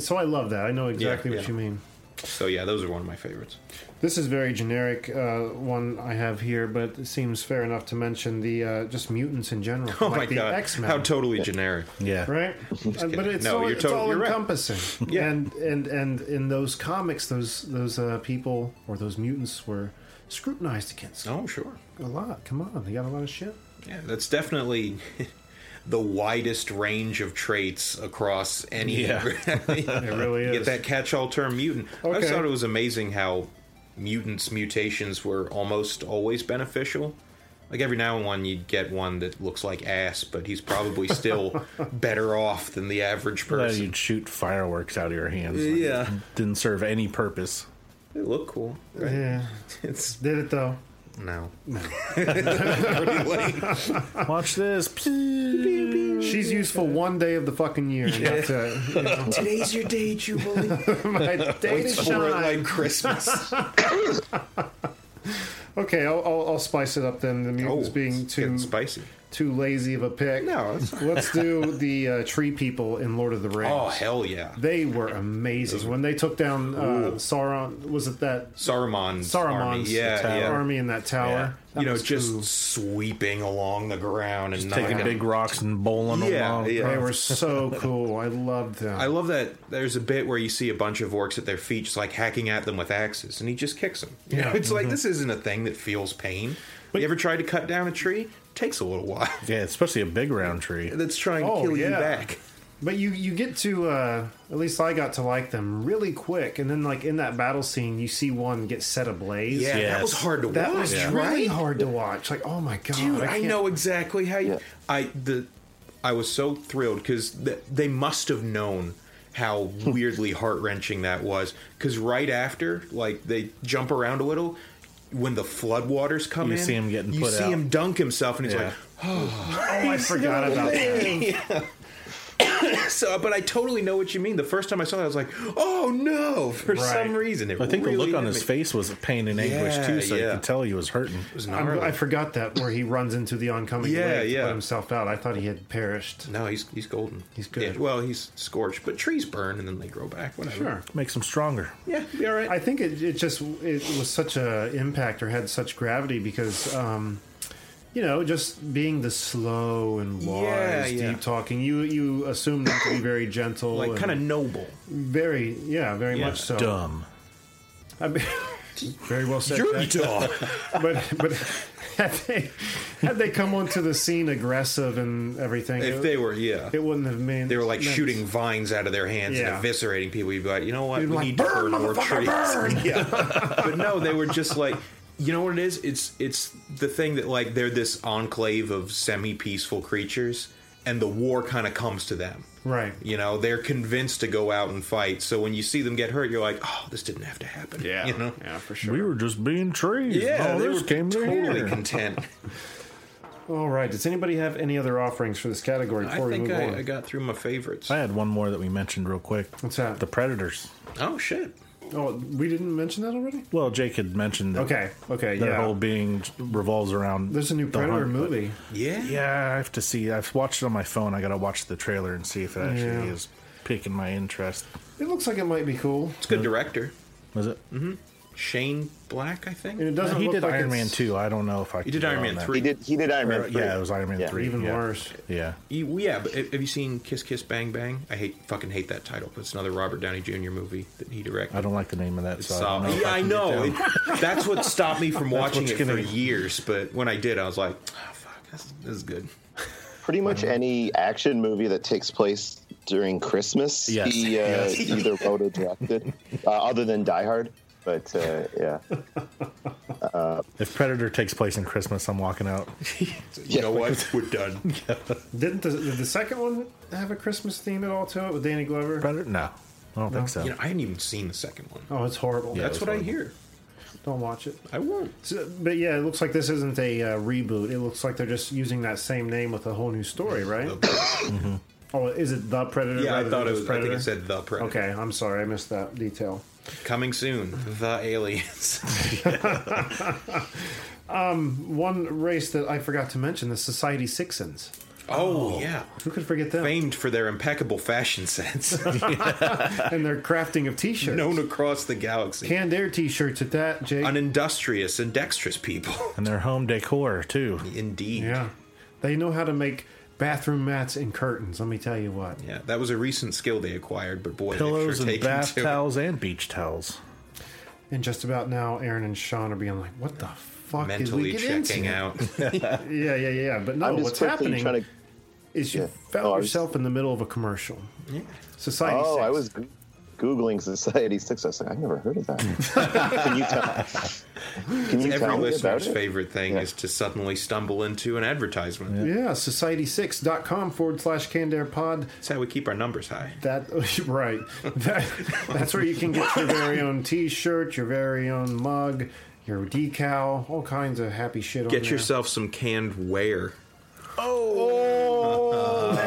Speaker 1: so I love that. I know exactly what
Speaker 5: yeah.
Speaker 1: you mean.
Speaker 5: So yeah, those are one of my favorites.
Speaker 1: This is very generic uh, one I have here, but it seems fair enough to mention the uh, just mutants in general.
Speaker 5: Oh
Speaker 1: like
Speaker 5: my
Speaker 1: the
Speaker 5: god,
Speaker 1: X-Men.
Speaker 5: how totally generic.
Speaker 4: Yeah.
Speaker 1: right? Uh, but it's
Speaker 5: No,
Speaker 1: all,
Speaker 5: you're
Speaker 1: it's
Speaker 5: tot-
Speaker 1: all
Speaker 5: you're right.
Speaker 1: encompassing.
Speaker 5: Yeah.
Speaker 1: And and and in those comics, those those uh, people or those mutants were scrutinized against
Speaker 5: Oh sure,
Speaker 1: a lot. Come on, they got a lot of shit.
Speaker 5: yeah, that's definitely the widest range of traits across any.
Speaker 4: Yeah.
Speaker 1: It really
Speaker 5: Get that catch-all term mutant. I
Speaker 1: Okay.
Speaker 5: always thought it was amazing how mutants' mutations were almost always beneficial. Like every now and then you'd get one that looks like ass, but he's probably still better off than the average
Speaker 4: That
Speaker 5: person.
Speaker 4: you'd shoot fireworks out of your hands. Like,
Speaker 5: Yeah.
Speaker 4: it didn't serve any purpose.
Speaker 5: They look cool. Right?
Speaker 1: Yeah,
Speaker 5: It's
Speaker 1: did it though.
Speaker 5: No.
Speaker 4: Watch this.
Speaker 1: She's useful one day of the fucking year. And that's it. You know,
Speaker 5: Today's your day, Jubilee.
Speaker 1: my day to
Speaker 5: Waits for it
Speaker 1: shine.
Speaker 5: like Christmas.
Speaker 1: Okay, I'll, I'll, I'll spice it up then. The
Speaker 5: oh,
Speaker 1: mutants being
Speaker 5: it's getting
Speaker 1: too
Speaker 5: spicy.
Speaker 1: Too lazy of a pick.
Speaker 5: No, it's
Speaker 1: let's do the uh, tree people in Lord of the Rings.
Speaker 5: Oh hell yeah!
Speaker 1: They were amazing when they took down uh, Sauron. Was it that
Speaker 5: Saruman's,
Speaker 1: Saruman's
Speaker 5: army, yeah,
Speaker 1: tower-
Speaker 5: yeah.
Speaker 1: army in that tower?
Speaker 5: Yeah.
Speaker 1: That
Speaker 5: You know, just
Speaker 1: cool.
Speaker 5: sweeping along the ground and
Speaker 4: Taking
Speaker 5: knocking
Speaker 4: big rocks and bowling them
Speaker 5: Yeah,
Speaker 4: along.
Speaker 5: yeah.
Speaker 1: They were so cool. I loved them.
Speaker 5: I love that there's a bit where you see a bunch of orcs at their feet just like hacking at them with axes and he just kicks them. You know,
Speaker 1: Yeah.
Speaker 5: it's like this isn't a thing that feels pain. you ever tried to cut down a tree? Takes a little while.
Speaker 4: Yeah, especially a big round tree.
Speaker 5: That's trying to
Speaker 1: Oh,
Speaker 5: kill you back.
Speaker 1: But you you get to uh, at least I got to like them really quick, and then like in that battle scene, you see one get set ablaze.
Speaker 5: Yeah, that was hard to
Speaker 1: that
Speaker 5: watch.
Speaker 1: That was really
Speaker 5: right?
Speaker 1: hard to watch. Like, oh my god,
Speaker 5: Dude, I,
Speaker 1: can't-
Speaker 5: know exactly how you.
Speaker 8: Yeah.
Speaker 5: I the I was so thrilled because th- they must have known how weirdly heart wrenching that was. Because right after, like they jump around a little. When the floodwaters come
Speaker 4: You
Speaker 5: in,
Speaker 4: see him getting
Speaker 5: you
Speaker 4: put
Speaker 5: see
Speaker 4: out.
Speaker 5: him dunk himself, and he's
Speaker 4: Yeah.
Speaker 5: like,
Speaker 1: Oh, I forgot about that.
Speaker 5: So, but I totally know what you mean. The first time I saw that, I was like, "Oh no!" For
Speaker 1: Right.
Speaker 5: some reason, it
Speaker 4: I think
Speaker 5: really
Speaker 4: the look on his
Speaker 5: me.
Speaker 4: face was pain and anguish
Speaker 5: Yeah,
Speaker 4: too, so
Speaker 5: yeah.
Speaker 4: you could tell he was hurting.
Speaker 5: It was
Speaker 1: I'm-
Speaker 5: gnarly.
Speaker 1: I forgot that where he runs into the oncoming
Speaker 5: Yeah,
Speaker 1: wave to
Speaker 5: yeah.
Speaker 1: put himself out. I thought he had perished.
Speaker 5: no, he's he's golden.
Speaker 1: He's good.
Speaker 5: Yeah, well, he's scorched, but trees burn and then they grow back. Whatever.
Speaker 1: Sure.
Speaker 4: Makes him stronger.
Speaker 5: Yeah, be all right.
Speaker 1: I think it, it just it was such a impact or had such gravity because um, you know just being the slow and wise,
Speaker 5: Yeah, yeah.
Speaker 1: deep talking. You you assume them to be very gentle,
Speaker 5: like kind of noble.
Speaker 1: very yeah, very
Speaker 5: Yeah.
Speaker 1: much so.
Speaker 4: Dumb.
Speaker 1: I mean, very well said.
Speaker 5: You're
Speaker 1: Jack.
Speaker 5: dumb.
Speaker 1: but but had they had they come onto the scene aggressive and everything,
Speaker 5: if
Speaker 1: it,
Speaker 5: they were, yeah,
Speaker 1: it wouldn't have been.
Speaker 5: they were like
Speaker 1: meant-
Speaker 5: shooting vines out of their hands
Speaker 1: Yeah.
Speaker 5: and eviscerating people. You'd be like, you know what?
Speaker 1: You'd
Speaker 5: we
Speaker 1: like,
Speaker 5: need to
Speaker 1: "Burn,
Speaker 5: burn more trees.
Speaker 1: motherfucker, burn!"
Speaker 5: yeah, but no, they were just like. You know what it is? It's it's the thing that like they're this enclave of semi-peaceful creatures, and the war kind of comes to them.
Speaker 1: right.
Speaker 5: You know, they're convinced to go out and fight. So when you see them get hurt, you're like, oh, this didn't have to happen.
Speaker 1: Yeah,
Speaker 5: You know?
Speaker 1: yeah, for sure.
Speaker 4: We were just being trees.
Speaker 5: Yeah,
Speaker 4: oh,
Speaker 5: they
Speaker 4: this
Speaker 5: were
Speaker 4: came
Speaker 5: totally
Speaker 4: here.
Speaker 5: content.
Speaker 1: All right. Does anybody have any other offerings for this category
Speaker 5: I
Speaker 1: before we
Speaker 5: think
Speaker 1: move
Speaker 5: I,
Speaker 1: on?
Speaker 5: I got through my favorites.
Speaker 4: I had one more that we mentioned real quick.
Speaker 1: What's that?
Speaker 4: The Predators.
Speaker 5: oh shit!
Speaker 1: Oh, we didn't mention that already.
Speaker 4: Well, Jake had mentioned that
Speaker 1: Okay. Okay.
Speaker 4: their
Speaker 1: yeah.
Speaker 4: whole being revolves around.
Speaker 1: There's a new
Speaker 4: the
Speaker 1: Predator
Speaker 4: hunt,
Speaker 1: movie.
Speaker 5: Yeah,
Speaker 4: Yeah, I have to see. I've watched it on my phone. I got to watch the trailer and see if it actually
Speaker 1: Yeah.
Speaker 4: is piquing my interest.
Speaker 1: It looks like it might be cool,
Speaker 5: it's a good director.
Speaker 4: Was it? Mm-hmm.
Speaker 5: Shane Black, I think.
Speaker 1: and it doesn't.
Speaker 4: he
Speaker 1: look
Speaker 4: did
Speaker 1: like
Speaker 4: Iron
Speaker 1: it's
Speaker 4: Man 2. I don't know if I.
Speaker 5: He did Iron Man 3.
Speaker 8: He did. He did Iron Man.
Speaker 4: Or-
Speaker 8: 3.
Speaker 4: yeah, it was Iron Man
Speaker 8: Yeah.
Speaker 4: 3.
Speaker 1: Even
Speaker 4: yeah.
Speaker 1: worse.
Speaker 4: Yeah.
Speaker 5: You- yeah, but have you seen Kiss Kiss Bang Bang? I hate fucking hate that title. But it's another Robert Downey Jr. movie that he directed.
Speaker 4: I don't like the name of that. So I
Speaker 5: So,
Speaker 4: don't know
Speaker 5: yeah, I
Speaker 4: can
Speaker 5: know. It- that's what stopped me from watching it for
Speaker 4: gonna-
Speaker 5: years. But when I did, I was like, oh, fuck, this, this is good.
Speaker 8: Pretty much any action movie that takes place during Christmas,
Speaker 4: Yes.
Speaker 8: he uh,
Speaker 4: Yes.
Speaker 8: either wrote or directed, uh, other than Die Hard. But uh, yeah,
Speaker 4: If Predator takes place in Christmas, I'm walking out.
Speaker 5: You know what? We're done.
Speaker 1: Didn't the, did the second one have a Christmas theme at all to it with Danny Glover?
Speaker 4: Predator? No, I don't think so.
Speaker 5: You know, I hadn't even seen the second one.
Speaker 1: Oh, it's horrible.
Speaker 4: Yeah.
Speaker 5: That's
Speaker 4: it was
Speaker 5: what I hear.
Speaker 1: Don't watch it.
Speaker 5: I won't.
Speaker 1: So, but yeah, it looks like this isn't a uh, reboot. It looks like they're just using that same name with a whole new story, right? Oh, is it the Predator?
Speaker 5: Yeah, I thought it
Speaker 1: just
Speaker 5: was. I think
Speaker 1: Predator?
Speaker 5: it said the Predator.
Speaker 1: Okay, I'm sorry, I missed that detail.
Speaker 5: Coming soon, the aliens.
Speaker 1: um, One race that I forgot to mention: the Society Sixons.
Speaker 5: Oh, yeah,
Speaker 1: Who could forget them?
Speaker 5: famed for their impeccable fashion sense,
Speaker 1: and their crafting of T-shirts.
Speaker 5: known across the galaxy.
Speaker 1: Canned Air T-shirts at that, Jake.
Speaker 5: An industrious and dexterous people.
Speaker 4: and their home decor too.
Speaker 5: Indeed.
Speaker 1: yeah, they know how to make bathroom mats and curtains. Let me tell you what.
Speaker 5: Yeah, that was a recent skill they acquired, but boy,
Speaker 4: Pillows
Speaker 5: sure
Speaker 4: and
Speaker 5: taken
Speaker 4: bath
Speaker 5: to it.
Speaker 4: towels and beach towels.
Speaker 1: And just about now, Aaron and Shawn are being like, "What the fuck
Speaker 5: mentally
Speaker 1: did we get
Speaker 5: checking
Speaker 1: into?
Speaker 5: out.
Speaker 1: Yeah, yeah, yeah. But no, what's happening
Speaker 8: to.
Speaker 1: is you
Speaker 8: yeah.
Speaker 1: found
Speaker 8: Oh, I was-
Speaker 1: yourself in the middle of a commercial. Society.
Speaker 8: Oh,
Speaker 1: Six.
Speaker 8: I was googling Society Six. I was like, I've never heard of that. can you tell? Can you
Speaker 5: Every
Speaker 8: tell me about
Speaker 5: listener's
Speaker 8: it?
Speaker 5: favorite thing
Speaker 8: Yeah.
Speaker 5: is to suddenly stumble into an advertisement.
Speaker 1: Yeah, society6.com forward slash CannedAir pod.
Speaker 5: That's how we keep our numbers high.
Speaker 1: That right. That, that's where you can get your very own T-shirt, your very own mug, your decal, all kinds of happy shit. on
Speaker 5: Get
Speaker 1: there.
Speaker 5: yourself some canned ware. Oh!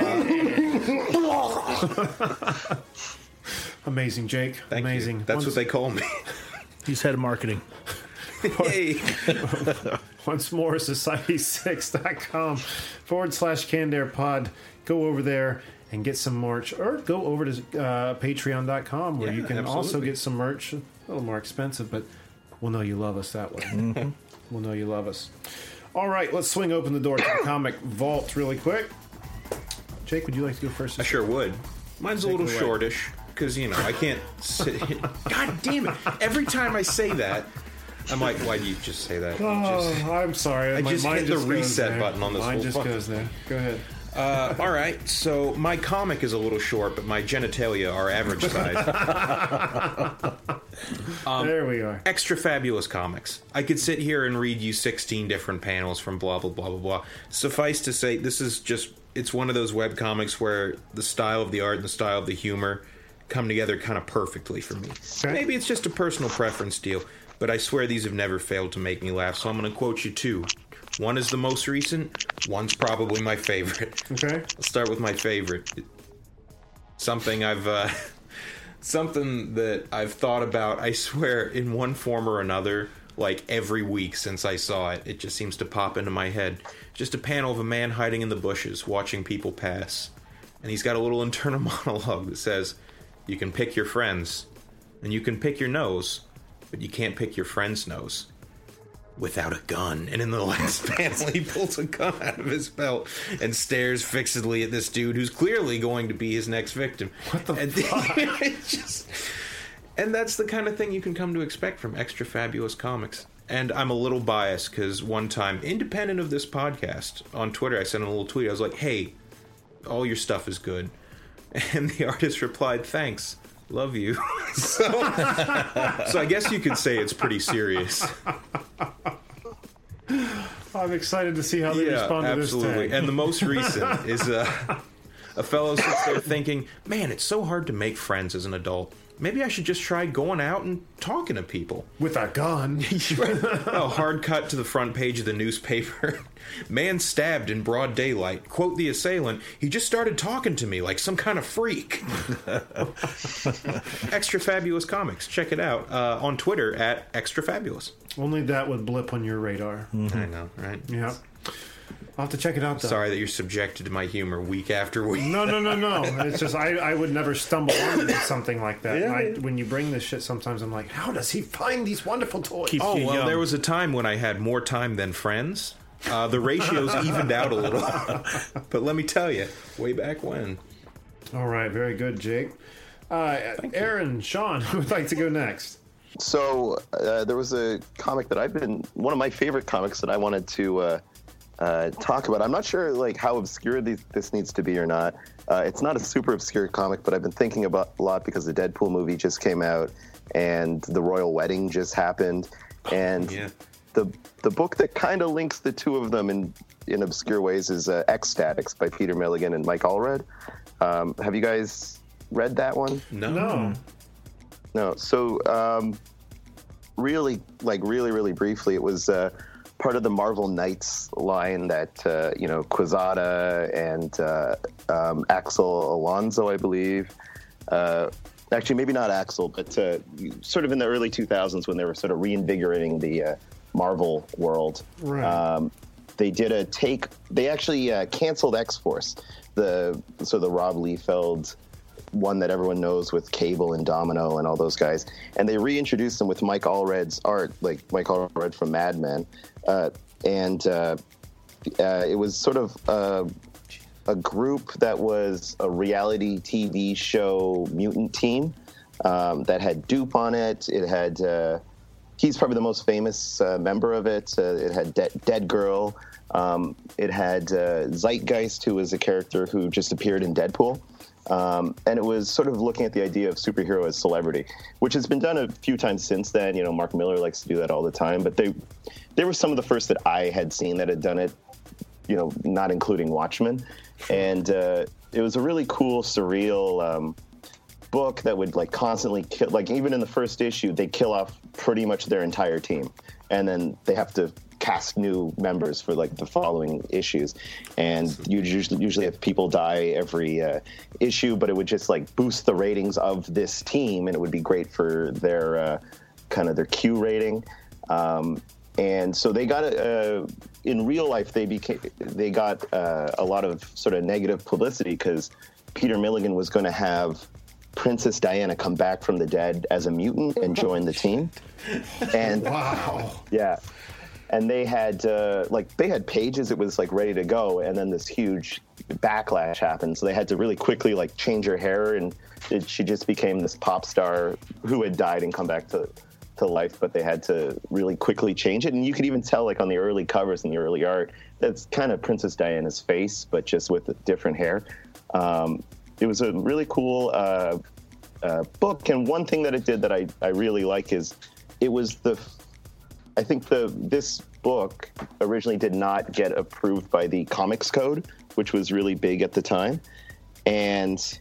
Speaker 1: amazing, Jake.
Speaker 5: Thank
Speaker 1: amazing.
Speaker 5: You. That's
Speaker 1: Once-
Speaker 5: what they call me.
Speaker 4: He's head of marketing.
Speaker 5: Hey.
Speaker 1: Once more, society6.com forward slash CannedAir pod. Go over there and get some merch, or go over to uh, patreon.com where
Speaker 5: Yeah,
Speaker 1: you can also get some merch. A little more expensive, but we'll know you love us that way.
Speaker 5: Mm-hmm.
Speaker 1: We'll know you love us. All right, let's swing open the door to the comic vault really quick. Jake, would you like to go first?
Speaker 5: I sure would. Mine's a little
Speaker 1: shortish. away.
Speaker 5: Shortish because you know I can't sit. God damn it! Every time I say that, I'm like, why do you just say that?
Speaker 1: Oh,
Speaker 5: Just-
Speaker 1: I'm sorry.
Speaker 5: I
Speaker 1: My
Speaker 5: just
Speaker 1: mind
Speaker 5: hit the
Speaker 1: goes
Speaker 5: reset
Speaker 1: there.
Speaker 5: button on this
Speaker 1: Mine
Speaker 5: whole
Speaker 1: just
Speaker 5: fucking-
Speaker 1: goes there. Go ahead.
Speaker 5: Uh, all right, so my comic is a little short, but my genitalia are average size. Um,
Speaker 1: there we are.
Speaker 5: Extra fabulous comics. I could sit here and read you 16 different panels from blah blah blah blah blah. Suffice to say, this is just it's one of those web comics where the style of the art and the style of the humor come together kind of perfectly for me. Maybe it's just a personal preference deal, but I swear these have never failed to make me laugh. So I'm going to quote you two. One is the most recent. One's probably my favorite.
Speaker 1: Okay.
Speaker 5: Let's start with my favorite. Something I've uh, something that I've thought about. I swear, in one form or another, like every week since I saw it, it just seems to pop into my head. Just a panel of a man hiding in the bushes, watching people pass, and he's got a little internal monologue that says, "You can pick your friends, and you can pick your nose, but you can't pick your friend's nose." without a gun. And in the last panel, he pulls a gun out of his belt and stares fixedly at this dude who's clearly going to be his next victim. What the and it's just, and that's the kind of thing you can come to expect from extra fabulous comics. And I'm a little biased because one time, independent of this podcast, on Twitter, I sent a little tweet. I was like, "Hey, all your stuff is good," and the artist replied, "Thanks." Love you. so, so I guess you could say it's pretty serious.
Speaker 1: I'm excited to see how they respond to
Speaker 5: absolutely.
Speaker 1: this tag.
Speaker 5: And the most recent is uh, a fellow sits there thinking, "Man, it's so hard to make friends as an adult. Maybe I should just try going out and talking to people."
Speaker 1: With a gun.
Speaker 5: a hard cut to the front page of the newspaper. Man stabbed in broad daylight. Quote the assailant, he just started talking to me like some kind of freak. Extra Fabulous Comics. Check it out uh, on Twitter at Extra Fabulous.
Speaker 1: Only that would blip on your radar.
Speaker 5: I know, right?
Speaker 1: Yeah. I'll have to check it out though.
Speaker 5: Sorry that you're subjected to my humor week after week.
Speaker 1: No, no, no, no. It's just I, I would never stumble onto something like that.
Speaker 5: Yeah.
Speaker 1: And I, when you bring this shit, sometimes I'm like, how does he find these wonderful toys?
Speaker 5: oh well, there was a time when I had more time than friends. Uh, the ratios evened out a little, but let me tell you, way back when.
Speaker 1: All right, very good, Jake. Uh, Aaron, Shawn, who would like to go next?
Speaker 8: So uh, there was a comic that I've been one of my favorite comics that I wanted to uh, talk about. I'm not sure like how obscure these, this needs to be or not. Uh, it's not a super obscure comic, but I've been thinking about a lot because the Deadpool movie just came out and the royal wedding just happened, and
Speaker 5: Yeah.
Speaker 8: the the book that kind of links the two of them in in obscure ways is uh, X-Statix by Peter Milligan and Mike Allred. Um, have you guys read that one?
Speaker 5: No.
Speaker 1: No.
Speaker 8: No. So, um, really, like, really, really briefly, it was uh, part of the Marvel Knights line that, uh, you know, Quesada and uh, um, Axel Alonso, I believe. Uh, actually, maybe not Axel, but uh, sort of in the early 2000s when they were sort of reinvigorating the uh, Marvel world.
Speaker 1: Right.
Speaker 8: Um, they did a take. They actually uh, canceled X Force, the so the Rob Liefeld one that everyone knows with Cable and Domino and all those guys, and they reintroduced them with Mike Allred's art, like Mike Allred from Madman, and uh, uh, it was sort of uh, a group that was a reality TV show mutant team um, that had Doop on it. It had uh, he's probably the most famous uh, member of it. Uh, it had De- Dead Girl. Um, it had uh, Zeitgeist, who was a character who just appeared in Deadpool. Um, and it was sort of looking at the idea of superhero as celebrity, which has been done a few times since then. You know, Mark Millar likes to do that all the time, but they they were some of the first that I had seen that had done it. You know, not including Watchmen, and uh, it was a really cool, surreal. Um, book that would like constantly kill like even in the first issue they kill off pretty much their entire team and then they have to cast new members for like the following issues and you usually usually have people die every uh, issue but it would just like boost the ratings of this team and it would be great for their uh, kind of their Q rating Um, and so they got uh, in real life they became they got uh, a lot of sort of negative publicity because Peter Milligan was going to have Princess Diana come back from the dead as a mutant and join the team. And
Speaker 1: Wow.
Speaker 8: yeah. And they had uh, like they had pages. It was like ready to go, and then this huge backlash happened. So they had to really quickly like change her hair, and it, she just became this pop star who had died and come back to to life. But they had to really quickly change it, and you could even tell like on the early covers and the early art that's kind of Princess Diana's face, but just with different hair. Um, it was a really cool uh, uh, book, and one thing that it did that I, I really like is it was the I think the this book originally did not get approved by the Comics Code, which was really big at the time, and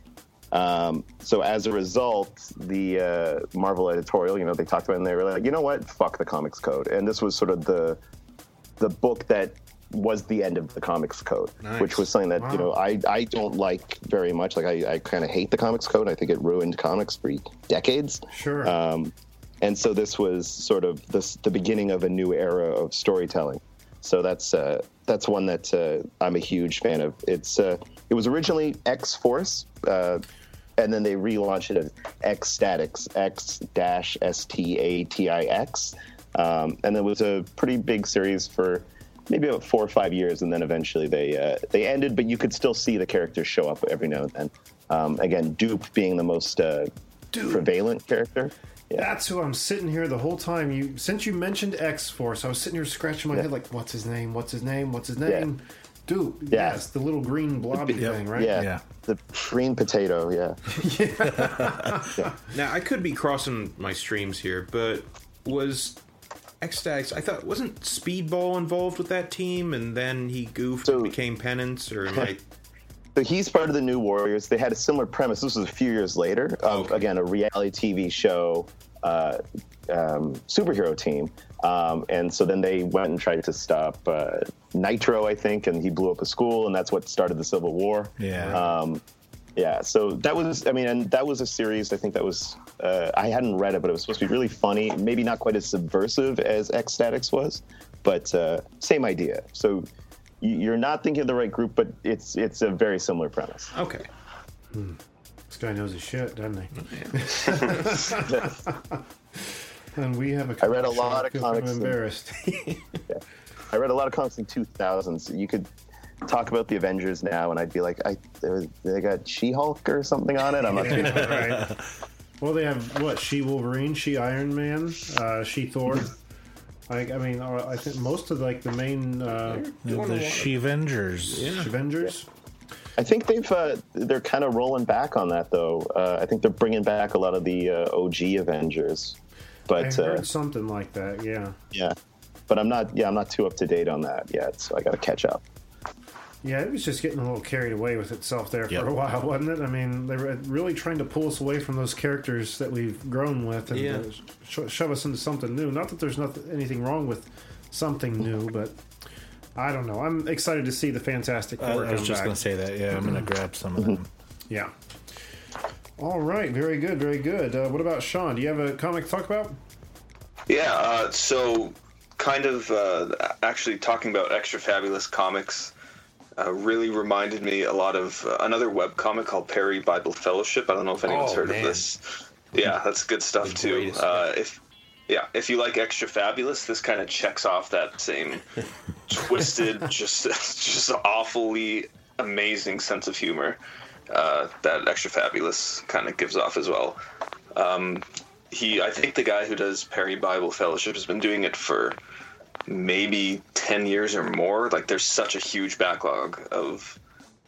Speaker 8: um, so as a result, the uh, Marvel editorial, you know, they talked about it and they were like, you know what, fuck the Comics Code, and this was sort of the the book that was the end of the Comics Code,
Speaker 1: Nice.
Speaker 8: which was something that you know I I don't like very much. Like I, I kind of hate the Comics Code. I think it ruined comics for decades.
Speaker 1: Sure.
Speaker 8: Um, and so this was sort of this, the beginning of a new era of storytelling. So that's uh, that's one that uh, I'm a huge fan of. It's uh, it was originally X Force, uh, and then they relaunched it as X-Statix, X dash S T A T I X, um, and it was a pretty big series for maybe about four or five years, and then eventually they uh, they ended. But you could still see the characters show up every now and then. Um, again, Doop being the most uh, prevalent character. Yeah.
Speaker 1: That's who I'm sitting here the whole time. You since you mentioned X Force, I was sitting here scratching my
Speaker 8: Yeah.
Speaker 1: head like, what's his name? What's his name? What's his name? Dude, yes, the little green blobby thing, right?
Speaker 8: Yeah.
Speaker 4: Yeah.
Speaker 8: The green potato, yeah.
Speaker 5: Now I could be crossing my streams here, but was X-Statix? I thought wasn't Speedball involved with that team, and then he goofed
Speaker 8: So-
Speaker 5: and became Penance, or am I?
Speaker 8: So he's part of the New Warriors. They had a similar premise. This was a few years later. Of,
Speaker 5: Okay.
Speaker 8: Again, a reality TV show uh, um, superhero team. Um, and so then they went and tried to stop uh, Nitro, I think, and he blew up a school, and that's what started the Civil War.
Speaker 4: Yeah.
Speaker 8: Um, yeah, so that was, I mean, and that was a series. I think that was, uh, I hadn't read it, but it was supposed to be really funny. Maybe not quite as subversive as X-Statix was, but uh, same idea. So you- you're not thinking of the right group, but it's it's a very similar premise.
Speaker 5: Okay.
Speaker 1: This guy knows his shit, doesn't he? and we have a.
Speaker 8: I read a lot
Speaker 1: shop.
Speaker 8: of
Speaker 1: Feel kind
Speaker 8: comics and-
Speaker 1: embarrassed.
Speaker 8: I read a lot of comics in 2000s. You could talk about the Avengers now, and I'd be like, I they- they got She-Hulk or something on it. I'm not.
Speaker 1: Yeah, right. Well, they have what? She Wolverine, She Iron Man, uh, She Thor. I, I mean, uh, I think most of like the main uh,
Speaker 4: The She Avengers.
Speaker 1: Avengers.
Speaker 8: I think they've uh, they're kind of rolling back on that though. Uh, I think they're bringing back a lot of the uh, OG Avengers,
Speaker 1: I
Speaker 8: but uh,
Speaker 1: heard something like that. Yeah.
Speaker 8: yeah, but I'm not. Yeah, I'm not too up to date on that yet, so I got to catch up.
Speaker 1: Yeah, it was just getting a little carried away with itself there for
Speaker 4: Yep.
Speaker 1: a while, wasn't it? I mean, they were really trying to pull us away from those characters that we've grown with and
Speaker 5: Yeah.
Speaker 1: uh, sho- shove us into something new. Not that there's nothing, anything wrong with something new, but I don't know. I'm excited to see the Fantastic
Speaker 4: I,
Speaker 1: Four
Speaker 4: I was just
Speaker 1: back.
Speaker 4: going to say that. Yeah, I'm going to grab some of them.
Speaker 1: Yeah. All right, very good, very good. Uh, what about Shawn? Do you have a comic to talk about?
Speaker 6: Yeah, uh, so kind of uh, actually talking about extra fabulous comics uh, really reminded me a lot of uh, another web comic called Perry Bible Fellowship. I don't know if anyone's
Speaker 5: Oh,
Speaker 6: heard
Speaker 5: man.
Speaker 6: of this. Yeah, that's good stuff
Speaker 5: The
Speaker 6: too. Uh, if yeah, if you like extra fabulous, this kind of checks off that same twisted, just just awfully amazing sense of humor uh, that extra fabulous kind of gives off as well. Um, he, I think the guy who does Perry Bible Fellowship has been doing it for maybe 10 years or more. Like, there's such a huge backlog of.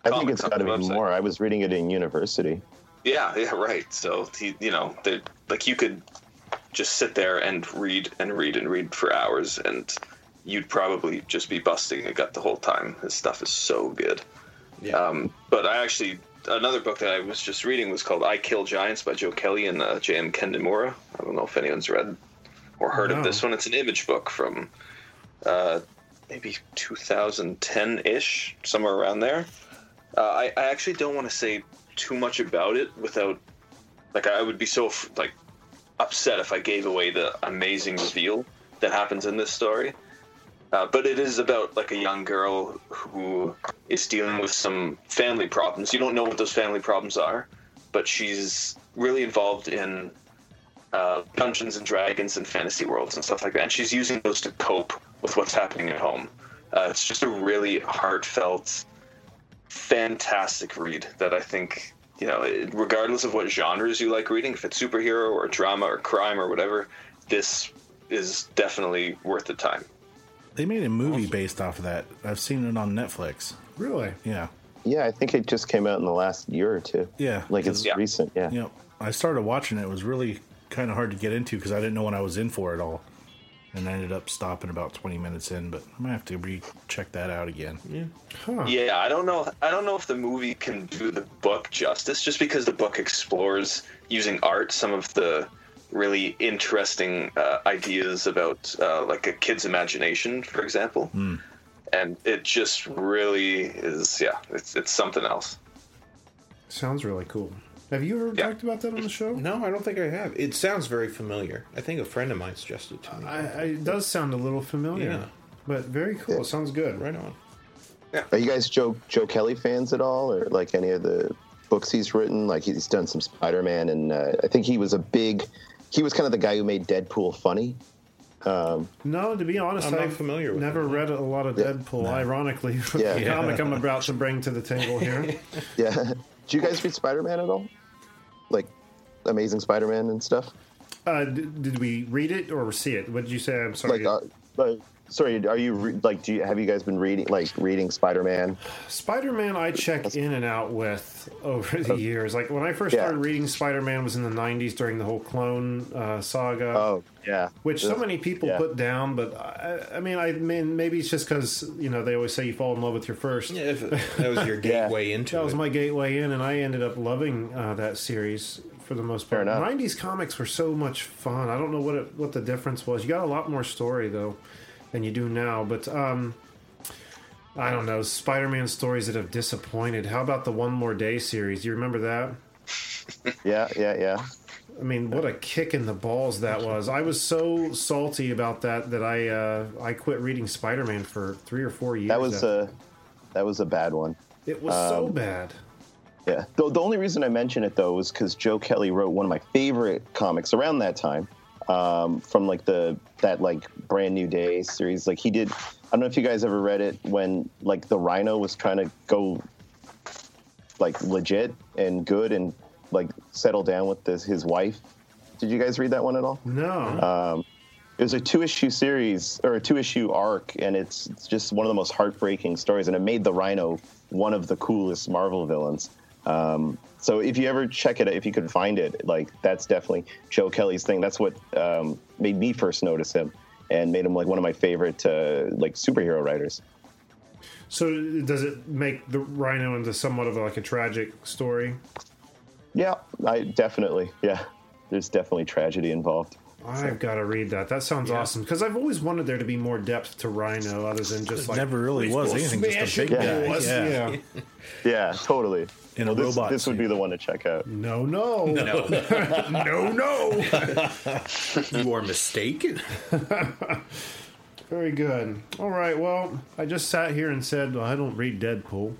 Speaker 8: I think it's got to be
Speaker 6: website.
Speaker 8: more. I was reading it in university.
Speaker 6: Yeah, yeah, right. So, he, you know, like, you could just sit there and read and read and read for hours, and you'd probably just be busting your gut the whole time. His stuff is so good.
Speaker 5: Yeah.
Speaker 6: Um, but I actually another book that I was just reading was called "I Kill Giants" by Joe Kelly and uh, J.M. Ken Niimura. I don't know if anyone's read or heard
Speaker 1: No.
Speaker 6: of this one. It's an image book from uh, maybe 2010-ish, somewhere around there. Uh, I, I actually don't want to say too much about it without, like, I would be so like upset if I gave away the amazing reveal. that happens in this story. Uh, but it is about like a young girl who is dealing with some family problems. You don't know what those family problems are, but she's really involved in uh, Dungeons and Dragons and fantasy worlds and stuff like that. And she's using those to cope with what's happening at home. Uh, it's just a really heartfelt, fantastic read that I think you know, regardless of what genres you like reading, if it's superhero or drama or crime or whatever, this is definitely worth the time.
Speaker 4: They made a movie based off of that. I've seen it on Netflix.
Speaker 1: Really?
Speaker 4: Yeah.
Speaker 8: Yeah, I think it just came out in the last year or two.
Speaker 4: Yeah.
Speaker 8: Like it's
Speaker 6: Yeah.
Speaker 8: recent. Yeah.
Speaker 4: You know, I started watching it. It was really kind of hard to get into because I didn't know what I was in for at all. And I ended up stopping about 20 minutes in, but I might have to recheck that out again.
Speaker 1: Huh.
Speaker 6: Yeah, I don't know. I don't know if the movie can do the book justice, just because the book explores using art some of the really interesting uh, ideas about uh, like a kid's imagination, for example. And it just really is. Yeah, it's it's something else.
Speaker 1: Sounds really cool. Have you ever
Speaker 6: Yeah.
Speaker 1: talked about that on the show?
Speaker 5: No, I don't think I have. It sounds very familiar. I think a friend of mine suggested it to me.
Speaker 1: I, I, it does sound a little familiar,
Speaker 5: Yeah.
Speaker 1: but very cool. Sounds good.
Speaker 5: right on.
Speaker 8: Are you guys Joe Joe Kelly fans at all, or like any of the books he's written? Like he's done some Spider Man, and uh, I think he was a big. He was kind of the guy who made Deadpool funny.
Speaker 1: No, to be honest,
Speaker 5: I'm not
Speaker 1: I've
Speaker 5: familiar with
Speaker 1: never
Speaker 5: him.
Speaker 1: read a lot of
Speaker 8: Yeah.
Speaker 1: Deadpool. Ironically, from
Speaker 8: Yeah.
Speaker 1: the
Speaker 8: Yeah.
Speaker 1: comic I'm about to bring to the table here.
Speaker 8: Yeah. Do you guys read Spider Man at all? Like Amazing Spider Man and stuff.
Speaker 1: Uh, d- did we read it or see it? What did you say? I'm sorry.
Speaker 8: Like, uh, but sorry, are you re- like? Do you have you guys been reading like reading Spider Man?
Speaker 1: Spider-Man, I check in and out with over the years. Like when I first
Speaker 8: Yeah.
Speaker 1: started reading Spider-Man was in the '90s during the whole clone uh, saga.
Speaker 8: Oh yeah.
Speaker 1: which so many people
Speaker 8: Yeah.
Speaker 1: put down, but I, I mean, I mean, maybe it's just because you know they always say you fall in love with your first.
Speaker 5: Yeah, if that was your
Speaker 8: Yeah.
Speaker 5: gateway into
Speaker 1: That was my gateway in, and I ended up loving uh, that series for the most
Speaker 8: Fair
Speaker 1: part.
Speaker 8: enough.
Speaker 1: '90s comics were so much fun. I don't know what it, what the difference was. You got a lot more story though than you do now, but um, I don't know Spider-Man stories that have disappointed. How about the One More Day series? You remember that?
Speaker 8: Yeah, yeah, yeah.
Speaker 1: I mean, what a kick in the balls that was! I was so salty about that that I uh, I quit reading Spider-Man for three or four years.
Speaker 8: That was
Speaker 1: after-
Speaker 8: a that was a bad one.
Speaker 1: it was
Speaker 8: um,
Speaker 1: so bad.
Speaker 8: Yeah. The, the only reason I mention it though was because Joe Kelly wrote one of my favorite comics around that time, um, from like the that like Brand New Day series. Like he did. I don't know if you guys ever read it when like the Rhino was trying to go like legit and good and like settle down with this his wife. Did you guys read that one at all?
Speaker 1: No,
Speaker 8: It was a two issue series or a two issue arc, and it's, it's just one of the most heartbreaking stories. And it made the Rhino one of the coolest Marvel villains. Um, so if you ever check it, if you could find it, like that's definitely Joe Kelly's thing. That's what um, made me first notice him and made him like one of my favorite uh, like superhero writers.
Speaker 1: so does it make the Rhino into somewhat of like a tragic story?
Speaker 8: Yeah, I definitely. Yeah, there's definitely tragedy involved.
Speaker 1: I've got to read that. That sounds awesome because I've always wanted there to be more depth to Rhino, other than just like
Speaker 4: Never really was anything, just a big guy.
Speaker 1: was.
Speaker 4: Yeah.
Speaker 1: Yeah.
Speaker 8: Yeah, totally.
Speaker 4: In a
Speaker 8: this,
Speaker 4: robot
Speaker 8: this would be the one to check out.
Speaker 1: No, no, no, no, no.
Speaker 5: You are mistaken.
Speaker 1: Very good. All right. Well, I just sat here and said well, I don't read Deadpool.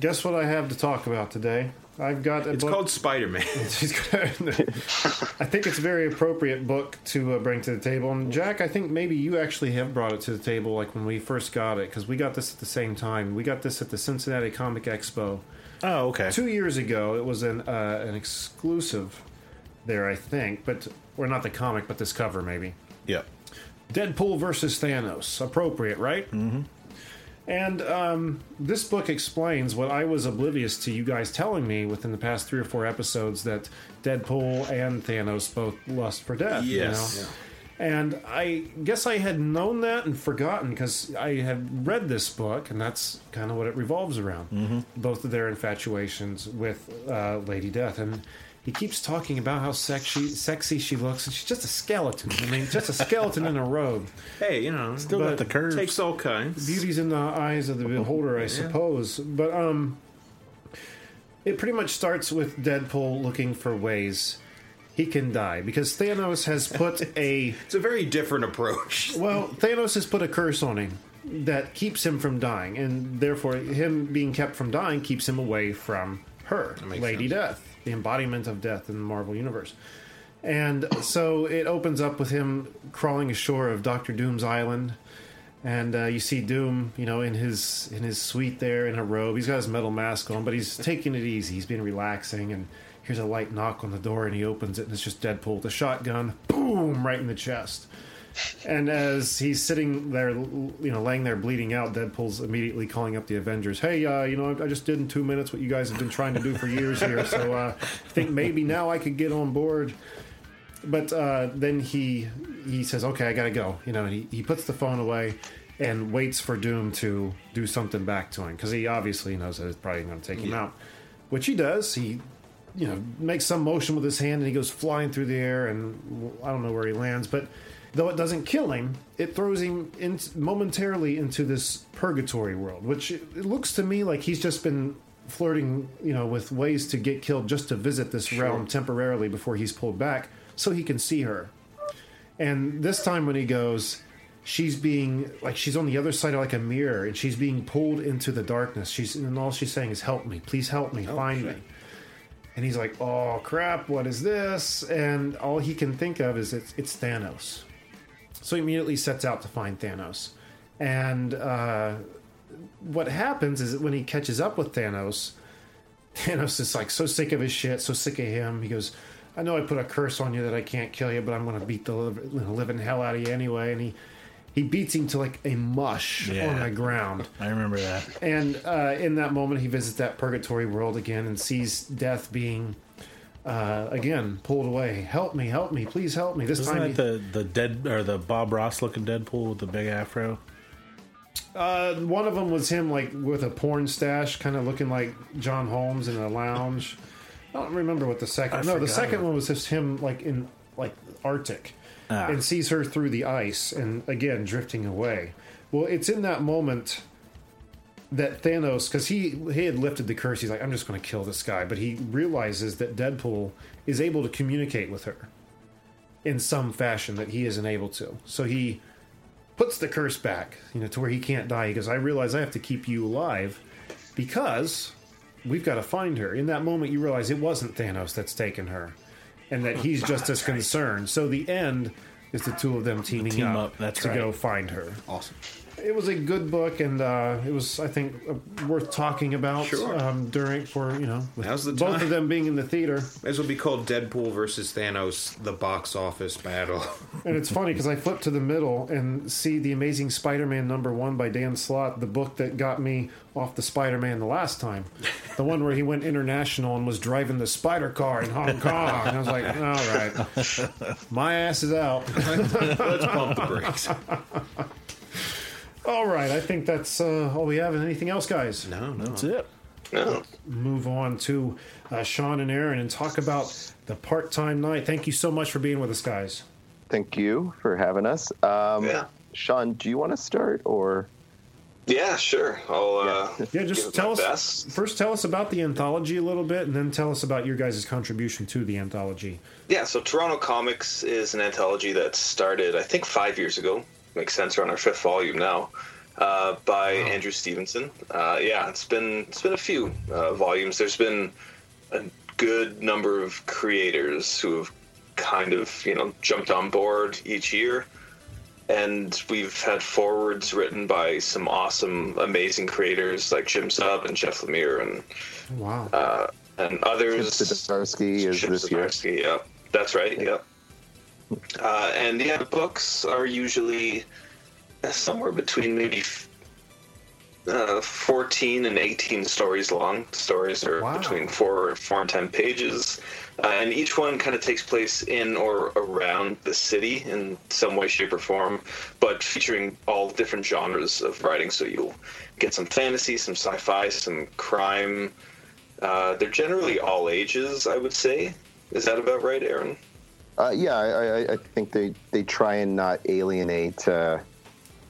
Speaker 1: Guess what I have to talk about today? I've got a
Speaker 5: It's
Speaker 1: book.
Speaker 5: called Spider Man.
Speaker 1: I think it's a very appropriate book to uh, bring to the table. And Jack, I think maybe you actually have brought it to the table, like when we first got it, because we got this at the same time. We got this at the Cincinnati Comic Expo
Speaker 4: Oh, okay.
Speaker 1: two years ago. It was an uh, an exclusive there, I think, but or not the comic, but this cover maybe.
Speaker 4: Yeah.
Speaker 1: Deadpool versus Thanos. Appropriate, right? Mm-hmm. And um, this book explains what I was oblivious to you guys telling me within the past three or four episodes that Deadpool and Thanos both lust for death. you
Speaker 5: Yes.
Speaker 1: know? And I guess I had known that and forgotten because I had read this book, and that's kind of what it revolves around. Both of their infatuations with uh, Lady Death. And he keeps talking about how sexy, sexy she looks, and she's just a skeleton. I mean, just a skeleton in a robe.
Speaker 5: Hey, you know,
Speaker 4: Still got the curves.
Speaker 5: takes all kinds.
Speaker 1: Beauty's in the eyes of the beholder, I suppose. But um, it pretty much starts with Deadpool looking for ways he can die because Thanos has put a
Speaker 5: It's a very different approach.
Speaker 1: well, Thanos has put a curse on him that keeps him from dying, and therefore him being kept from dying keeps him away from her, Lady
Speaker 5: sense.
Speaker 1: Death, the embodiment of death in the Marvel universe. And so it opens up with him crawling ashore of Doctor Doom's island, and uh, you see Doom, you know, in his in his suite there in a robe. He's got his metal mask on, but he's taking it easy. He's been relaxing, and here's a light knock on the door, and he opens it, and it's just Deadpool with a shotgun, boom, right in the chest. And as he's sitting there, you know, laying there bleeding out, Deadpool's immediately calling up the Avengers. Hey, uh, you know, I just did in two minutes what you guys have been trying to do for years here, so uh, I think maybe now I could get on board. But uh, then he he says, "Okay, I gotta go." You know, he, he puts the phone away and waits for Doom to do something back to him because he obviously knows that it's probably going to take him out, which he does. He you know makes some motion with his hand and he goes flying through the air and I don't know where he lands, but though it doesn't kill him, it throws him in momentarily into this purgatory world, which it, it looks to me like he's just been flirting, you know, with ways to get killed just to visit this realm temporarily before he's pulled back so he can see her. And this time when he goes, she's being like she's on the other side of like a mirror and she's being pulled into the darkness. She's and all she's saying is help me, please help me, oh, find me. And he's like, "Oh crap, what is this?" And all he can think of is it's, it's Thanos. So he immediately sets out to find Thanos. And uh, what happens is that when he catches up with Thanos, Thanos is like so sick of his shit, so sick of him. He goes, "I know I put a curse on you that I can't kill you, but I'm going to beat the liv- living hell out of you anyway." And he he beats him to like a mush
Speaker 4: Yeah.
Speaker 1: on the ground.
Speaker 4: I remember that.
Speaker 1: And uh, in that moment, he visits that purgatory world again and sees death being uh, again pulled away. Help me! Help me! Please help me! This
Speaker 4: Isn't
Speaker 1: time,
Speaker 4: that
Speaker 1: he-
Speaker 4: the the dead or the Bob Ross looking Deadpool with the big afro?
Speaker 1: uh, one of them was him like with a porn stash, kind of looking like John Holmes in a lounge. I don't remember what the second.
Speaker 4: I
Speaker 1: no, the second one was just him like in like Arctic,
Speaker 4: Ah.
Speaker 1: and sees her through the ice and again drifting away. Well, it's in that moment that Thanos, because he he had lifted the curse, he's like, I'm just going to kill this guy, but he realizes that Deadpool is able to communicate with her in some fashion that he isn't able to. So he puts the curse back, you know, to where he can't die. He goes, I realize I have to keep you alive because we've got to find her. In that moment, you realize it wasn't Thanos that's taken her, and that he's just as concerned. So the end is the two of them teaming
Speaker 4: team
Speaker 1: up,
Speaker 4: up, that's
Speaker 1: to
Speaker 4: right.
Speaker 1: go find her.
Speaker 5: Awesome.
Speaker 1: It was a good book, and uh, it was, I think, uh, worth talking about
Speaker 5: Sure.
Speaker 1: um, during for you know with
Speaker 5: Now's the
Speaker 1: both
Speaker 5: time.
Speaker 1: of them being in the theater.
Speaker 5: This will be called Deadpool versus Thanos: The Box Office Battle.
Speaker 1: And it's funny because I flip to the middle and see the Amazing Spider-Man number one by Dan Slott, the book that got me off the Spider-Man the last time, the one where he went international and was driving the spider car in Hong Kong. And I was like, all right, my ass is out.
Speaker 5: Let's pump the brakes.
Speaker 1: all right, I think that's uh, all we have. Anything else, guys?
Speaker 5: No, no.
Speaker 4: That's it.
Speaker 6: No.
Speaker 1: Move on to uh, Shawn and Aaron and talk about the part-time knight. Thank you so much for being with us, guys.
Speaker 8: Thank you for having us. Um,
Speaker 6: Yeah.
Speaker 8: Shawn, do you want to start or?
Speaker 6: Yeah, sure. I'll uh,
Speaker 1: Yeah, just tell us
Speaker 6: best.
Speaker 1: first. Tell us about the anthology a little bit, and then tell us about your guys' contribution to the anthology.
Speaker 6: Yeah, so Toronto Comics is an anthology that started, I think, five years ago. Makes sense. We're on our fifth volume now, uh, by Andrew Stevenson. Uh, yeah, it's been it's been a few uh, volumes. There's been a good number of creators who have kind of you know jumped on board each year, and we've had forwards written by some awesome, amazing creators like Jim Zub and Jeff Lemire and
Speaker 1: Wow.
Speaker 6: uh, and others.
Speaker 8: Chip Zdarsky is
Speaker 6: Chip
Speaker 8: this year.
Speaker 6: Yeah, that's right. Yeah. Uh, and yeah, the books are usually somewhere between maybe uh, 14 and 18 stories long. Stories are
Speaker 1: Wow.
Speaker 6: between four, four and 10 pages. Uh, and each one kind of takes place in or around the city in some way, shape, or form, but featuring all different genres of writing. So you'll get some fantasy, some sci fi, some crime. Uh, they're generally all ages, I would say. Is that about right, Aaron?
Speaker 8: Uh, yeah, I, I, I think they, they try and not alienate uh,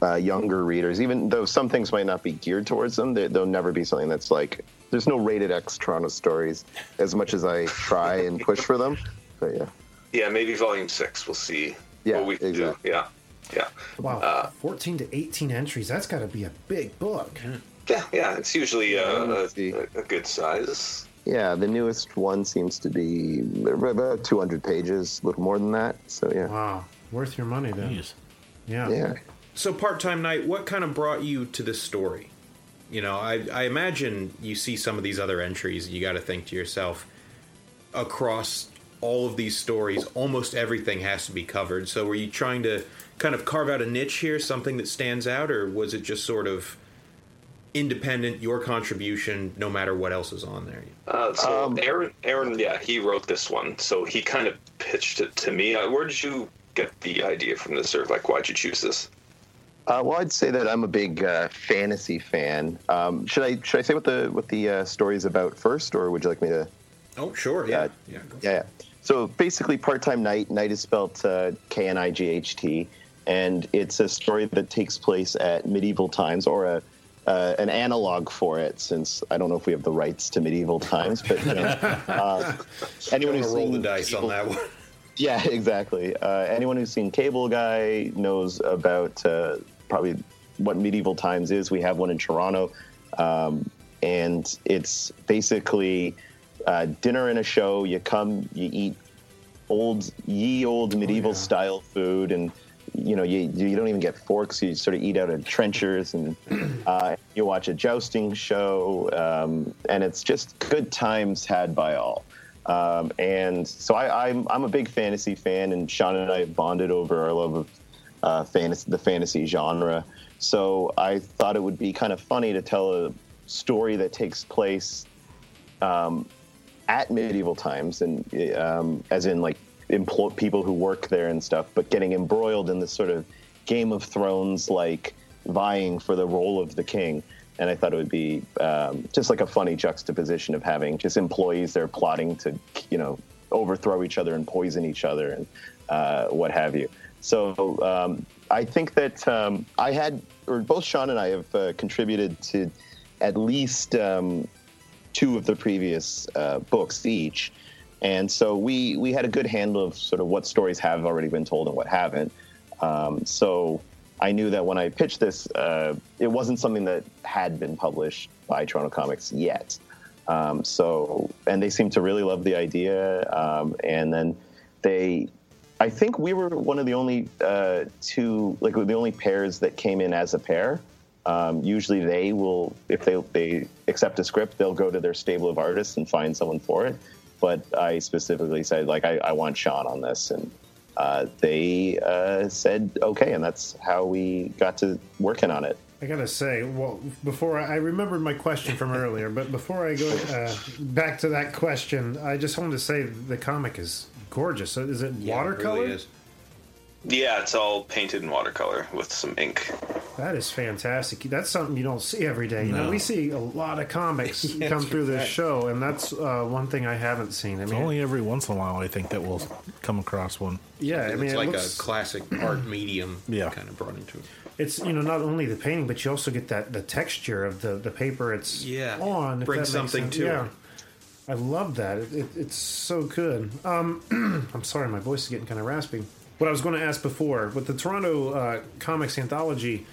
Speaker 8: uh, younger readers, even though some things might not be geared towards them. They, they'll never be something that's like there's no rated X Toronto stories as much as I try and push for them. But yeah,
Speaker 6: Yeah, maybe volume six. We'll see
Speaker 8: Yeah,
Speaker 6: what we can
Speaker 8: exactly.
Speaker 6: do. Yeah, yeah,
Speaker 1: Wow,
Speaker 6: Uh,
Speaker 1: 14 to 18 entries. That's got to be a big book.
Speaker 6: yeah, yeah. It's usually uh, a, a, a good size.
Speaker 8: Yeah, the newest one seems to be about 200 pages, a little more than that. So yeah,
Speaker 1: Wow, worth your money then.
Speaker 4: Jeez.
Speaker 1: Yeah.
Speaker 8: yeah.
Speaker 5: So, part time knight, what kind of brought you to this story? You know, I, I imagine you see some of these other entries, you got to think to yourself, across all of these stories, almost everything has to be covered. So, were you trying to kind of carve out a niche here, something that stands out, or was it just sort of independent, your contribution, no matter what else is on there?
Speaker 6: Uh, so
Speaker 8: Um,
Speaker 6: Aaron, Aaron, yeah, he wrote this one. So he kind of pitched it to me. Uh, where did you get the idea from this, or like why'd you choose this?
Speaker 8: Uh, well, I'd say that I'm a big uh, fantasy fan. Um, should I should I say what the what the uh, story is about first, or would you like me to?
Speaker 5: Oh, sure, yeah.
Speaker 8: Yeah.
Speaker 5: Yeah.
Speaker 8: Yeah. yeah. So basically, part-time knight. Knight is spelled uh, K N I G H T, and it's a story that takes place at medieval times, or a uh, an analog for it. Since I don't know if we have the rights to medieval times, but you know, uh, anyone who's
Speaker 5: gonna the
Speaker 8: seen
Speaker 5: dice on that one.
Speaker 8: yeah, exactly. Uh, anyone who's seen Cable Guy knows about uh, probably what medieval times is. We have one in Toronto, um, and it's basically uh, dinner and a show. You come, you eat old, ye old medieval style food, and you know you you don't even get forks. You sort of eat out of trenchers, and uh, you watch a jousting show, um, and it's just good times had by all. Um, and so I, I'm I'm a big fantasy fan, and Shawn and I have bonded over our love of uh, fantasy, the fantasy genre. So I thought it would be kind of funny to tell a story that takes place um, at medieval times, and um, as in like employ people who work there and stuff, but getting embroiled in this sort of Game of Thrones like vying for the role of the king. And I thought it would be um, just like a funny juxtaposition of having just employees there plotting to, you know, overthrow each other and poison each other and uh, what have you. So um, I think that um, I had, or both Shawn and I have uh, contributed to at least um, two of the previous uh, books each, and so we we had a good handle of sort of what stories have already been told and what haven't. Um, so I knew that when I pitched this, uh, it wasn't something that had been published by Toronto Comics yet. Um, so and they seemed to really love the idea, um, and then they. I think we were one of the only uh, two, like the only pairs that came in as a pair. Um, usually, they will, if they they accept a script, they'll go to their stable of artists and find someone for it. But I specifically said, like, I, I want Shawn on this, and uh, they uh, said okay, and that's how we got to working on it.
Speaker 1: I gotta say, well, before I, I remembered my question from earlier, but before I go uh, back to that question, I just wanted to say the comic is gorgeous. So Is it
Speaker 5: Yeah, it
Speaker 1: watercolor?
Speaker 5: really is.
Speaker 6: Yeah, it's all painted in watercolor with some ink.
Speaker 1: That is fantastic. That's something you don't see every day. You know, we see a lot of comics
Speaker 5: Yeah,
Speaker 1: come through this
Speaker 5: right.
Speaker 1: show, and that's uh, one thing I haven't seen. I
Speaker 4: It's only every once in a while I think that we'll come across one.
Speaker 1: yeah, I mean,
Speaker 5: it's
Speaker 1: it
Speaker 5: like
Speaker 1: looks,
Speaker 5: a classic art medium
Speaker 4: Yeah.
Speaker 5: kind of brought into it.
Speaker 1: it's you know not only the painting, but you also get that the texture of the the paper it's
Speaker 5: Yeah.
Speaker 1: on. if
Speaker 5: Brings something
Speaker 1: sense.
Speaker 5: to
Speaker 1: yeah.
Speaker 5: it.
Speaker 1: I love that. It, it, it's so good. Um, I'm sorry, my voice is getting kind of raspy. What I was going to ask before with the Toronto uh, Comics Anthology,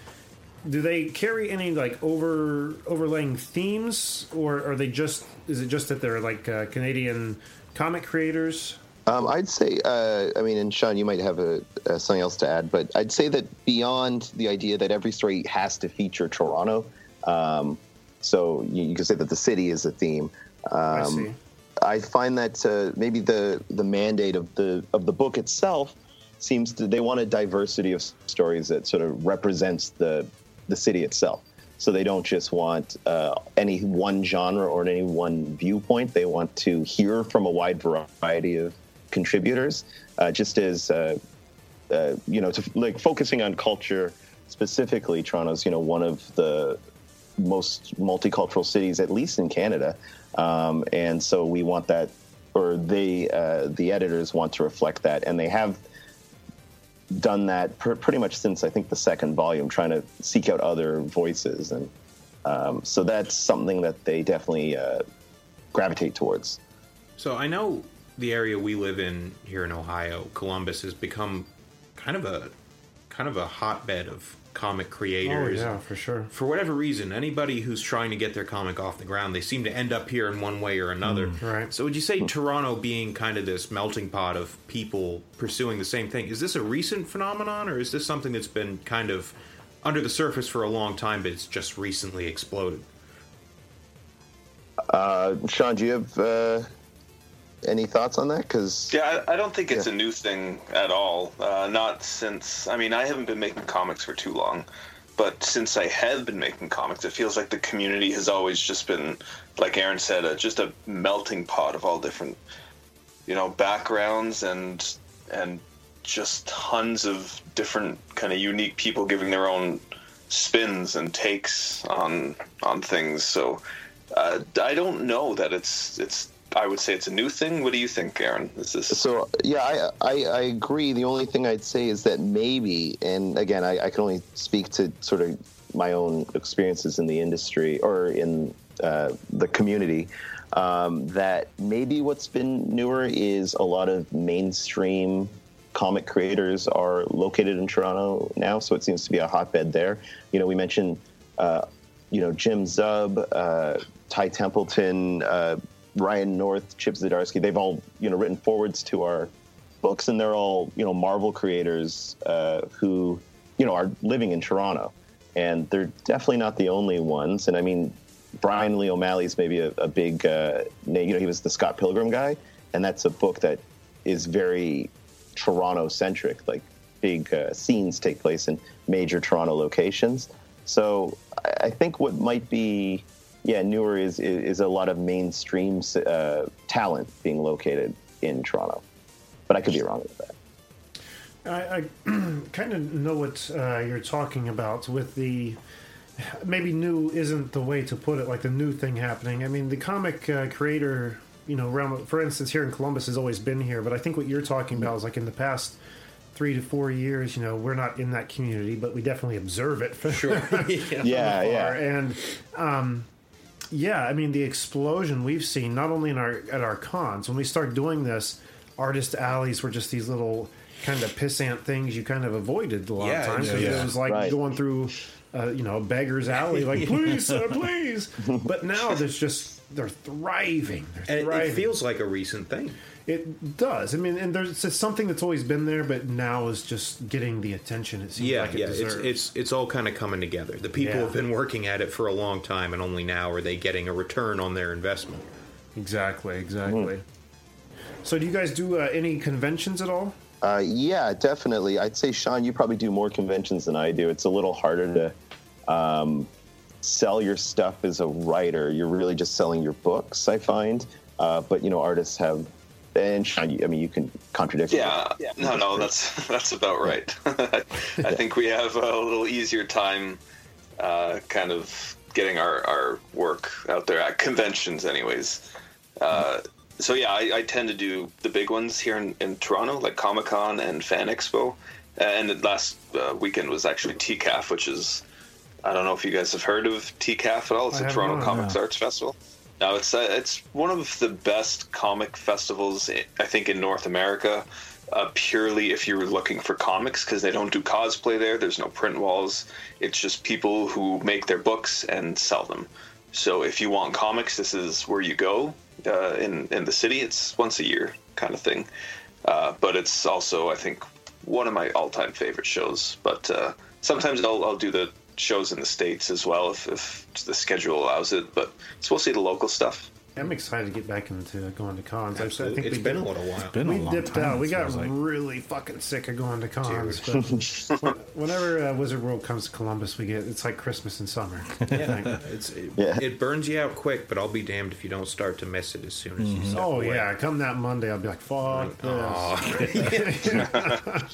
Speaker 1: do they carry any like over overlaying themes, or are they just? Is it just that they're like uh, Canadian comic creators?
Speaker 8: Um, I'd say, uh, I mean, and Shawn, you might have a, uh, something else to add, but I'd say that beyond the idea that every story has to feature Toronto, um, so you, you could say that the city is a theme. Um,
Speaker 1: I see.
Speaker 8: I find that uh, maybe the the mandate of the of the book itself seems to they want a diversity of stories that sort of represents the the city itself. So they don't just want uh, any one genre or any one viewpoint. They want to hear from a wide variety of contributors, uh, just as uh, uh, you know, to, like focusing on culture specifically. Toronto's you know one of the most multicultural cities, at least in Canada, um, and so we want that, or they, uh, the editors want to reflect that, and they have done that pr- pretty much since I think the second volume, trying to seek out other voices, and um, so that's something that they definitely uh, gravitate towards.
Speaker 5: So I know the area we live in here in Ohio, Columbus has become kind of a kind of a hotbed of comic creators.
Speaker 1: Oh
Speaker 5: creators.
Speaker 1: yeah, for sure.
Speaker 5: For whatever reason, anybody who's trying to get their comic off the ground, they seem to end up here in one way or another.
Speaker 1: right.
Speaker 5: So would you say Toronto being kind of this melting pot of people pursuing the same thing, is this a recent phenomenon or is this something that's been kind of under the surface for a long time but it's just recently exploded?
Speaker 8: Uh, Shawn, do you have uh, any thoughts on that? Because
Speaker 6: Yeah, I, I don't think it's
Speaker 8: Yeah.
Speaker 6: a new thing at all. Uh, not since, I mean, I haven't been making comics for too long, but since I have been making comics, it feels like the community has always just been, like Aaron said, uh, just a melting pot of all different, you know, backgrounds and and just tons of different kind of unique people giving their own spins and takes on on things. So uh, I don't know that it's it's. I would say it's a new thing. What do you think, Aaron? Is this
Speaker 8: So yeah, I, I I agree. The only thing I'd say is that maybe, and again, I, I can only speak to sort of my own experiences in the industry or in uh, the community. Um, that maybe what's been newer is a lot of mainstream comic creators are located in Toronto now, so it seems to be a hotbed there. You know, we mentioned, uh, you know, Jim Zub, uh, Ty Templeton, uh, Ryan North, Chip Zdarsky. They've all you know written forwards to our books, and they're all you know Marvel creators uh, who you know are living in Toronto, and they're definitely not the only ones. And I mean, Brian Lee O'Malley's maybe a, a big uh, name. You know, he was the Scott Pilgrim guy, and that's a book that is very Toronto centric. Like big uh, scenes take place in major Toronto locations. So I, I think what might be yeah newer is is, is a lot of mainstream uh, talent being located in Toronto, but I could be wrong with that.
Speaker 1: I, I kind of know what uh, you're talking about with the maybe new isn't the way to put it, like the new thing happening. I mean, the comic uh, creator, you know, realm, for instance, here in Columbus has always been here, but I think what you're talking about is like in the past three to four years, you know, we're not in that community, but we definitely observe it. For sure.
Speaker 8: Yeah, yeah.
Speaker 1: And um, yeah, I mean the explosion we've seen not only in our at our cons when we start doing this, artist alleys were just these little kind of pissant things you kind of avoided a lot
Speaker 5: Yeah,
Speaker 1: of times.
Speaker 5: yeah,
Speaker 1: 'cause
Speaker 4: yeah.
Speaker 1: It was like
Speaker 8: Right.
Speaker 1: going through, uh, you know, a beggar's alley, like please, sir, please. But now there's just they're thriving. They're
Speaker 5: And it,
Speaker 1: thriving.
Speaker 5: it feels like a recent thing.
Speaker 1: It does. I mean, and there's it's something that's always been there, but now is just getting the attention it seems
Speaker 5: Yeah,
Speaker 1: like it
Speaker 5: yeah, it's
Speaker 1: deserves.
Speaker 5: it's it's all kind of coming together. The people
Speaker 1: Yeah.
Speaker 5: have been working at it for a long time, and only now are they getting a return on their investment.
Speaker 1: exactly, exactly. So, do you guys do uh, any conventions at all?
Speaker 8: Uh, yeah, definitely. I'd say, Shawn, you probably do more conventions than I do. It's a little harder to um, sell your stuff as a writer. You're really just selling your books, I find. Uh, but you know, artists have, and Shawn, you, I mean, you can contradict. me.
Speaker 6: Yeah, no, no, that's that's about right. I think we have a little easier time, uh, kind of getting our, our work out there at conventions, anyways. Uh, so yeah, I, I tend to do the big ones here in, in Toronto, like Comic Con and Fan Expo, and the last uh, weekend was actually TCAF, which is I don't know if you guys have heard of TCAF at all. It's
Speaker 1: I
Speaker 6: a Toronto Comics. Arts Festival. No, it's uh, it's one of the best comic festivals I I think in North America. Uh, purely if you're looking for comics, because they don't do cosplay there. There's no print walls. It's just people who make their books and sell them. So if you want comics, this is where you go. Uh, in in the city, it's once a year kind of thing. Uh, but it's also, I think, one of my all-time favorite shows. But uh, sometimes I'll, I'll do the shows in the states as well if, if the schedule allows it. But it's mostly the local stuff.
Speaker 1: I'm excited to get back into going to cons. I- I think
Speaker 5: It's
Speaker 1: we
Speaker 5: been a
Speaker 1: did-
Speaker 5: little while.
Speaker 4: Been a
Speaker 1: we
Speaker 4: long
Speaker 1: dipped
Speaker 4: time,
Speaker 1: out. We got
Speaker 4: like.
Speaker 1: really fucking sick of going to cons. But whenever uh, Wizard World comes to Columbus, we get it's like Christmas in summer.
Speaker 5: Yeah, it's it,
Speaker 8: Yeah.
Speaker 5: it burns you out quick, but I'll be damned if you don't start to miss it as soon as you step
Speaker 1: oh
Speaker 5: away.
Speaker 1: yeah, come that Monday, I'll be like, fuck this.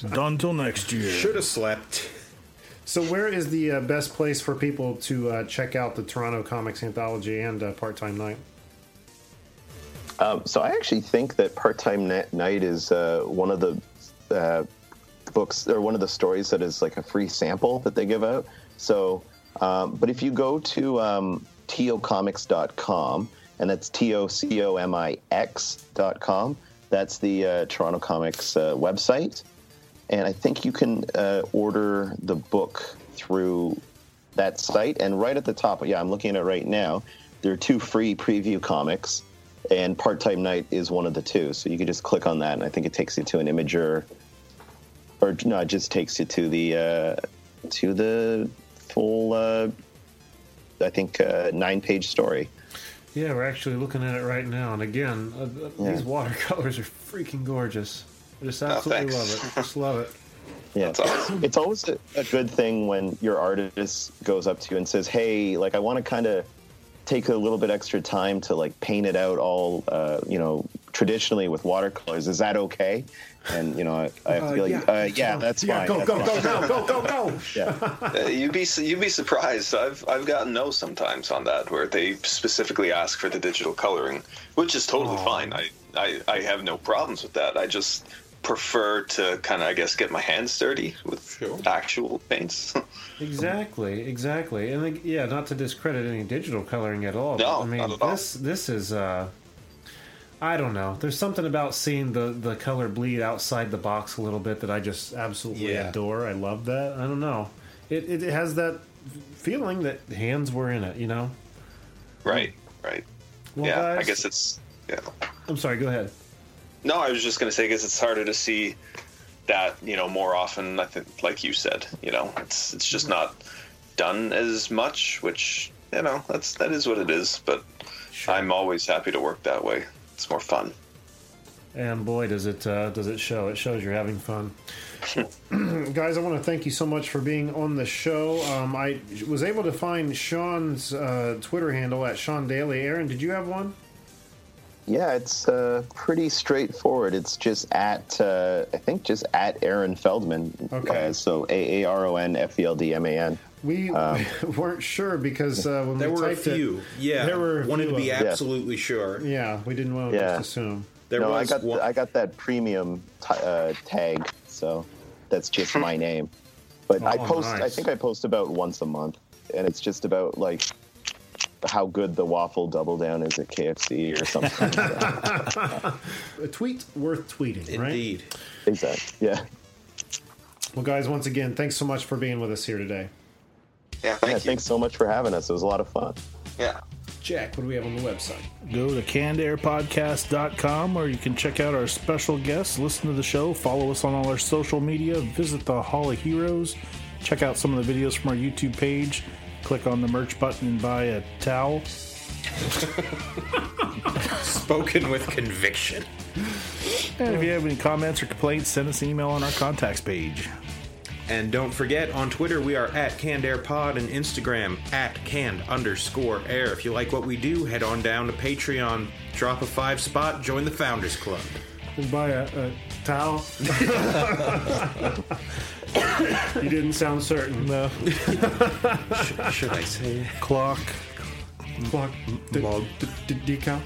Speaker 4: Done till next year.
Speaker 5: Should have slept.
Speaker 1: So where is the uh, best place for people to uh, check out the Toronto Comics Anthology and uh, Part Time Knight?
Speaker 8: Um, so I actually think that Part Time Knight is uh, one of the uh, books or one of the stories that is like a free sample that they give out. So, um, but if you go to um, tocomix.com, and that's T O C O M I X.com, That's the uh, Toronto Comics website, and I think you can uh, order the book through that site. And right at the top, yeah, I'm looking at it right now. There are two free preview comics, and Part Time Knight is one of the two. So you can just click on that, and I think it takes you to an Imgur, or no, it just takes you to the uh, to the full. Uh, I think uh, nine page story.
Speaker 1: Yeah, we're actually looking at it right now, and again, uh, uh,
Speaker 8: Yeah.
Speaker 1: these watercolors are freaking gorgeous. I just absolutely
Speaker 6: thanks.
Speaker 1: love it. Just love it.
Speaker 8: Yeah,
Speaker 6: That's awesome.
Speaker 8: it's always a, a good thing when your artist goes up to you and says, "Hey, like I want to kind of take a little bit extra time to like paint it out all, uh, you know, traditionally with watercolors. Is that okay?" And you know, I, I have to be like,
Speaker 1: yeah.
Speaker 8: uh, "Yeah, that's
Speaker 1: Yeah,
Speaker 8: fine."
Speaker 1: go,
Speaker 8: that's
Speaker 1: go,
Speaker 8: fine."
Speaker 1: go, now, go, go, go.
Speaker 8: Yeah,
Speaker 6: Uh, you'd be you'd be surprised. I've I've gotten no sometimes on that where they specifically ask for the digital coloring, which is totally fine. I, I I have no problems with that. I just prefer to kind of I guess get my hands dirty with
Speaker 5: Sure.
Speaker 6: actual paints.
Speaker 1: Exactly, exactly, and like, yeah, not to discredit any digital coloring at all.
Speaker 6: No,
Speaker 1: I mean
Speaker 6: at all.
Speaker 1: this this is uh, I don't know. There's something about seeing the the color bleed outside the box a little bit that I just absolutely
Speaker 5: Yeah.
Speaker 1: adore. I love that. I don't know. It, it has that feeling that hands were in it. You know.
Speaker 6: right, right.
Speaker 1: Well,
Speaker 6: yeah, I guess it's yeah.
Speaker 1: I'm sorry. Go ahead.
Speaker 6: No, I was just gonna say, because it's harder to see that you know more often. I think, like you said, you know, it's it's just not done as much, which you know that's that is what it is. But I'm always happy to work that way. It's more fun.
Speaker 1: And boy, does it uh, does it show! It shows you're having fun, guys. I want to thank you so much for being on the show. Um, I was able to find Shawn's uh, Twitter handle at Shawn Daley. Aaron, did you have one?
Speaker 8: Yeah, it's uh, pretty straightforward. It's just at uh, I think just at Aaron Feldman.
Speaker 1: Okay.
Speaker 8: Uh, so A A R O N F E L D M A N.
Speaker 1: We weren't sure because uh, when
Speaker 5: There
Speaker 1: we
Speaker 5: were a
Speaker 1: typed it-
Speaker 5: few. Yeah.
Speaker 1: there were a
Speaker 5: Wanted
Speaker 1: few
Speaker 5: to be
Speaker 1: of them.
Speaker 5: absolutely sure.
Speaker 1: yeah, we didn't want to
Speaker 8: Yeah.
Speaker 1: just assume.
Speaker 5: There
Speaker 8: no, I got
Speaker 5: one.
Speaker 8: I got that premium t- uh, tag, so that's just my name. But I
Speaker 1: Oh,
Speaker 8: post. I think I post about once a month, and it's just about like how good the waffle double down is at KFC or something. like that.
Speaker 1: A tweet worth tweeting, right?
Speaker 5: Indeed.
Speaker 8: exactly. Yeah.
Speaker 1: Well, guys, once again, thanks so much for being with us here today.
Speaker 6: Yeah, thank
Speaker 8: yeah.
Speaker 6: you.
Speaker 8: Thanks so much for having us. It was a lot of fun.
Speaker 6: Yeah.
Speaker 1: Jack, what do we have on the website?
Speaker 4: Go to cannedairpodcast.com where you can check out our special guests, listen to the show, follow us on all our social media, visit the Hall of Heroes, check out some of the videos from our YouTube page, click on the merch button and buy a towel.
Speaker 5: Spoken with conviction.
Speaker 4: And if you have any comments or complaints, send us an email on our contacts page.
Speaker 5: And don't forget, on Twitter, we are at Canned Air Pod and Instagram at canned underscore air. If you like what we do, head on down to Patreon, drop a five spot, join the Founders Club.
Speaker 1: And buy a, a towel. you didn't sound certain.
Speaker 4: No.
Speaker 5: Should I say it?
Speaker 4: Clock,
Speaker 1: Clock, d-
Speaker 5: Mug.
Speaker 1: d- d- decal,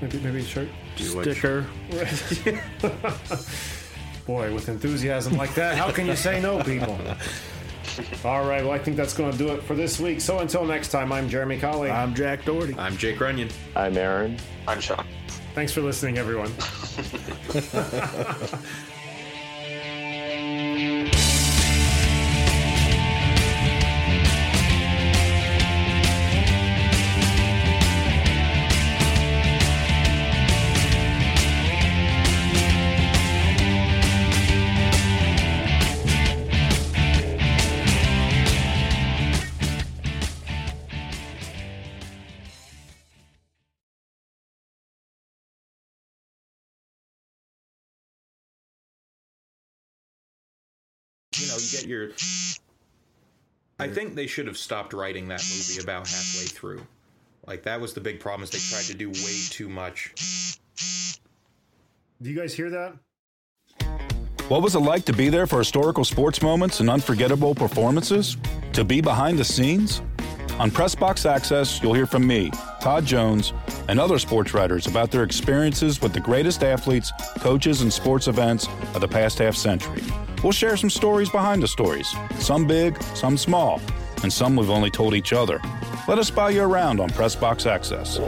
Speaker 1: maybe maybe a shirt.
Speaker 4: sticker.
Speaker 1: Boy, with enthusiasm like that, how can you say no, people? All right, well, I think that's going to do it for this week. So until next time, I'm Jeremy Colley.
Speaker 4: I'm Jack Doherty.
Speaker 5: I'm Jake Runyon.
Speaker 8: I'm Aaron.
Speaker 6: I'm Shawn.
Speaker 1: Thanks for listening, everyone.
Speaker 5: know, you get your. I think they should have stopped writing that movie about halfway through. Like that was the big problem is they tried to do way too much.
Speaker 1: Do you guys hear that?
Speaker 9: What was it like to be there for historical sports moments and unforgettable performances? To be behind the scenes? On Pressbox Access, you'll hear from me, Todd Jones, and other sports writers about their experiences with the greatest athletes, coaches, and sports events of the past half century. We'll share some stories behind the stories, some big, some small, and some we've only told each other. Let us buy you around on Pressbox Access.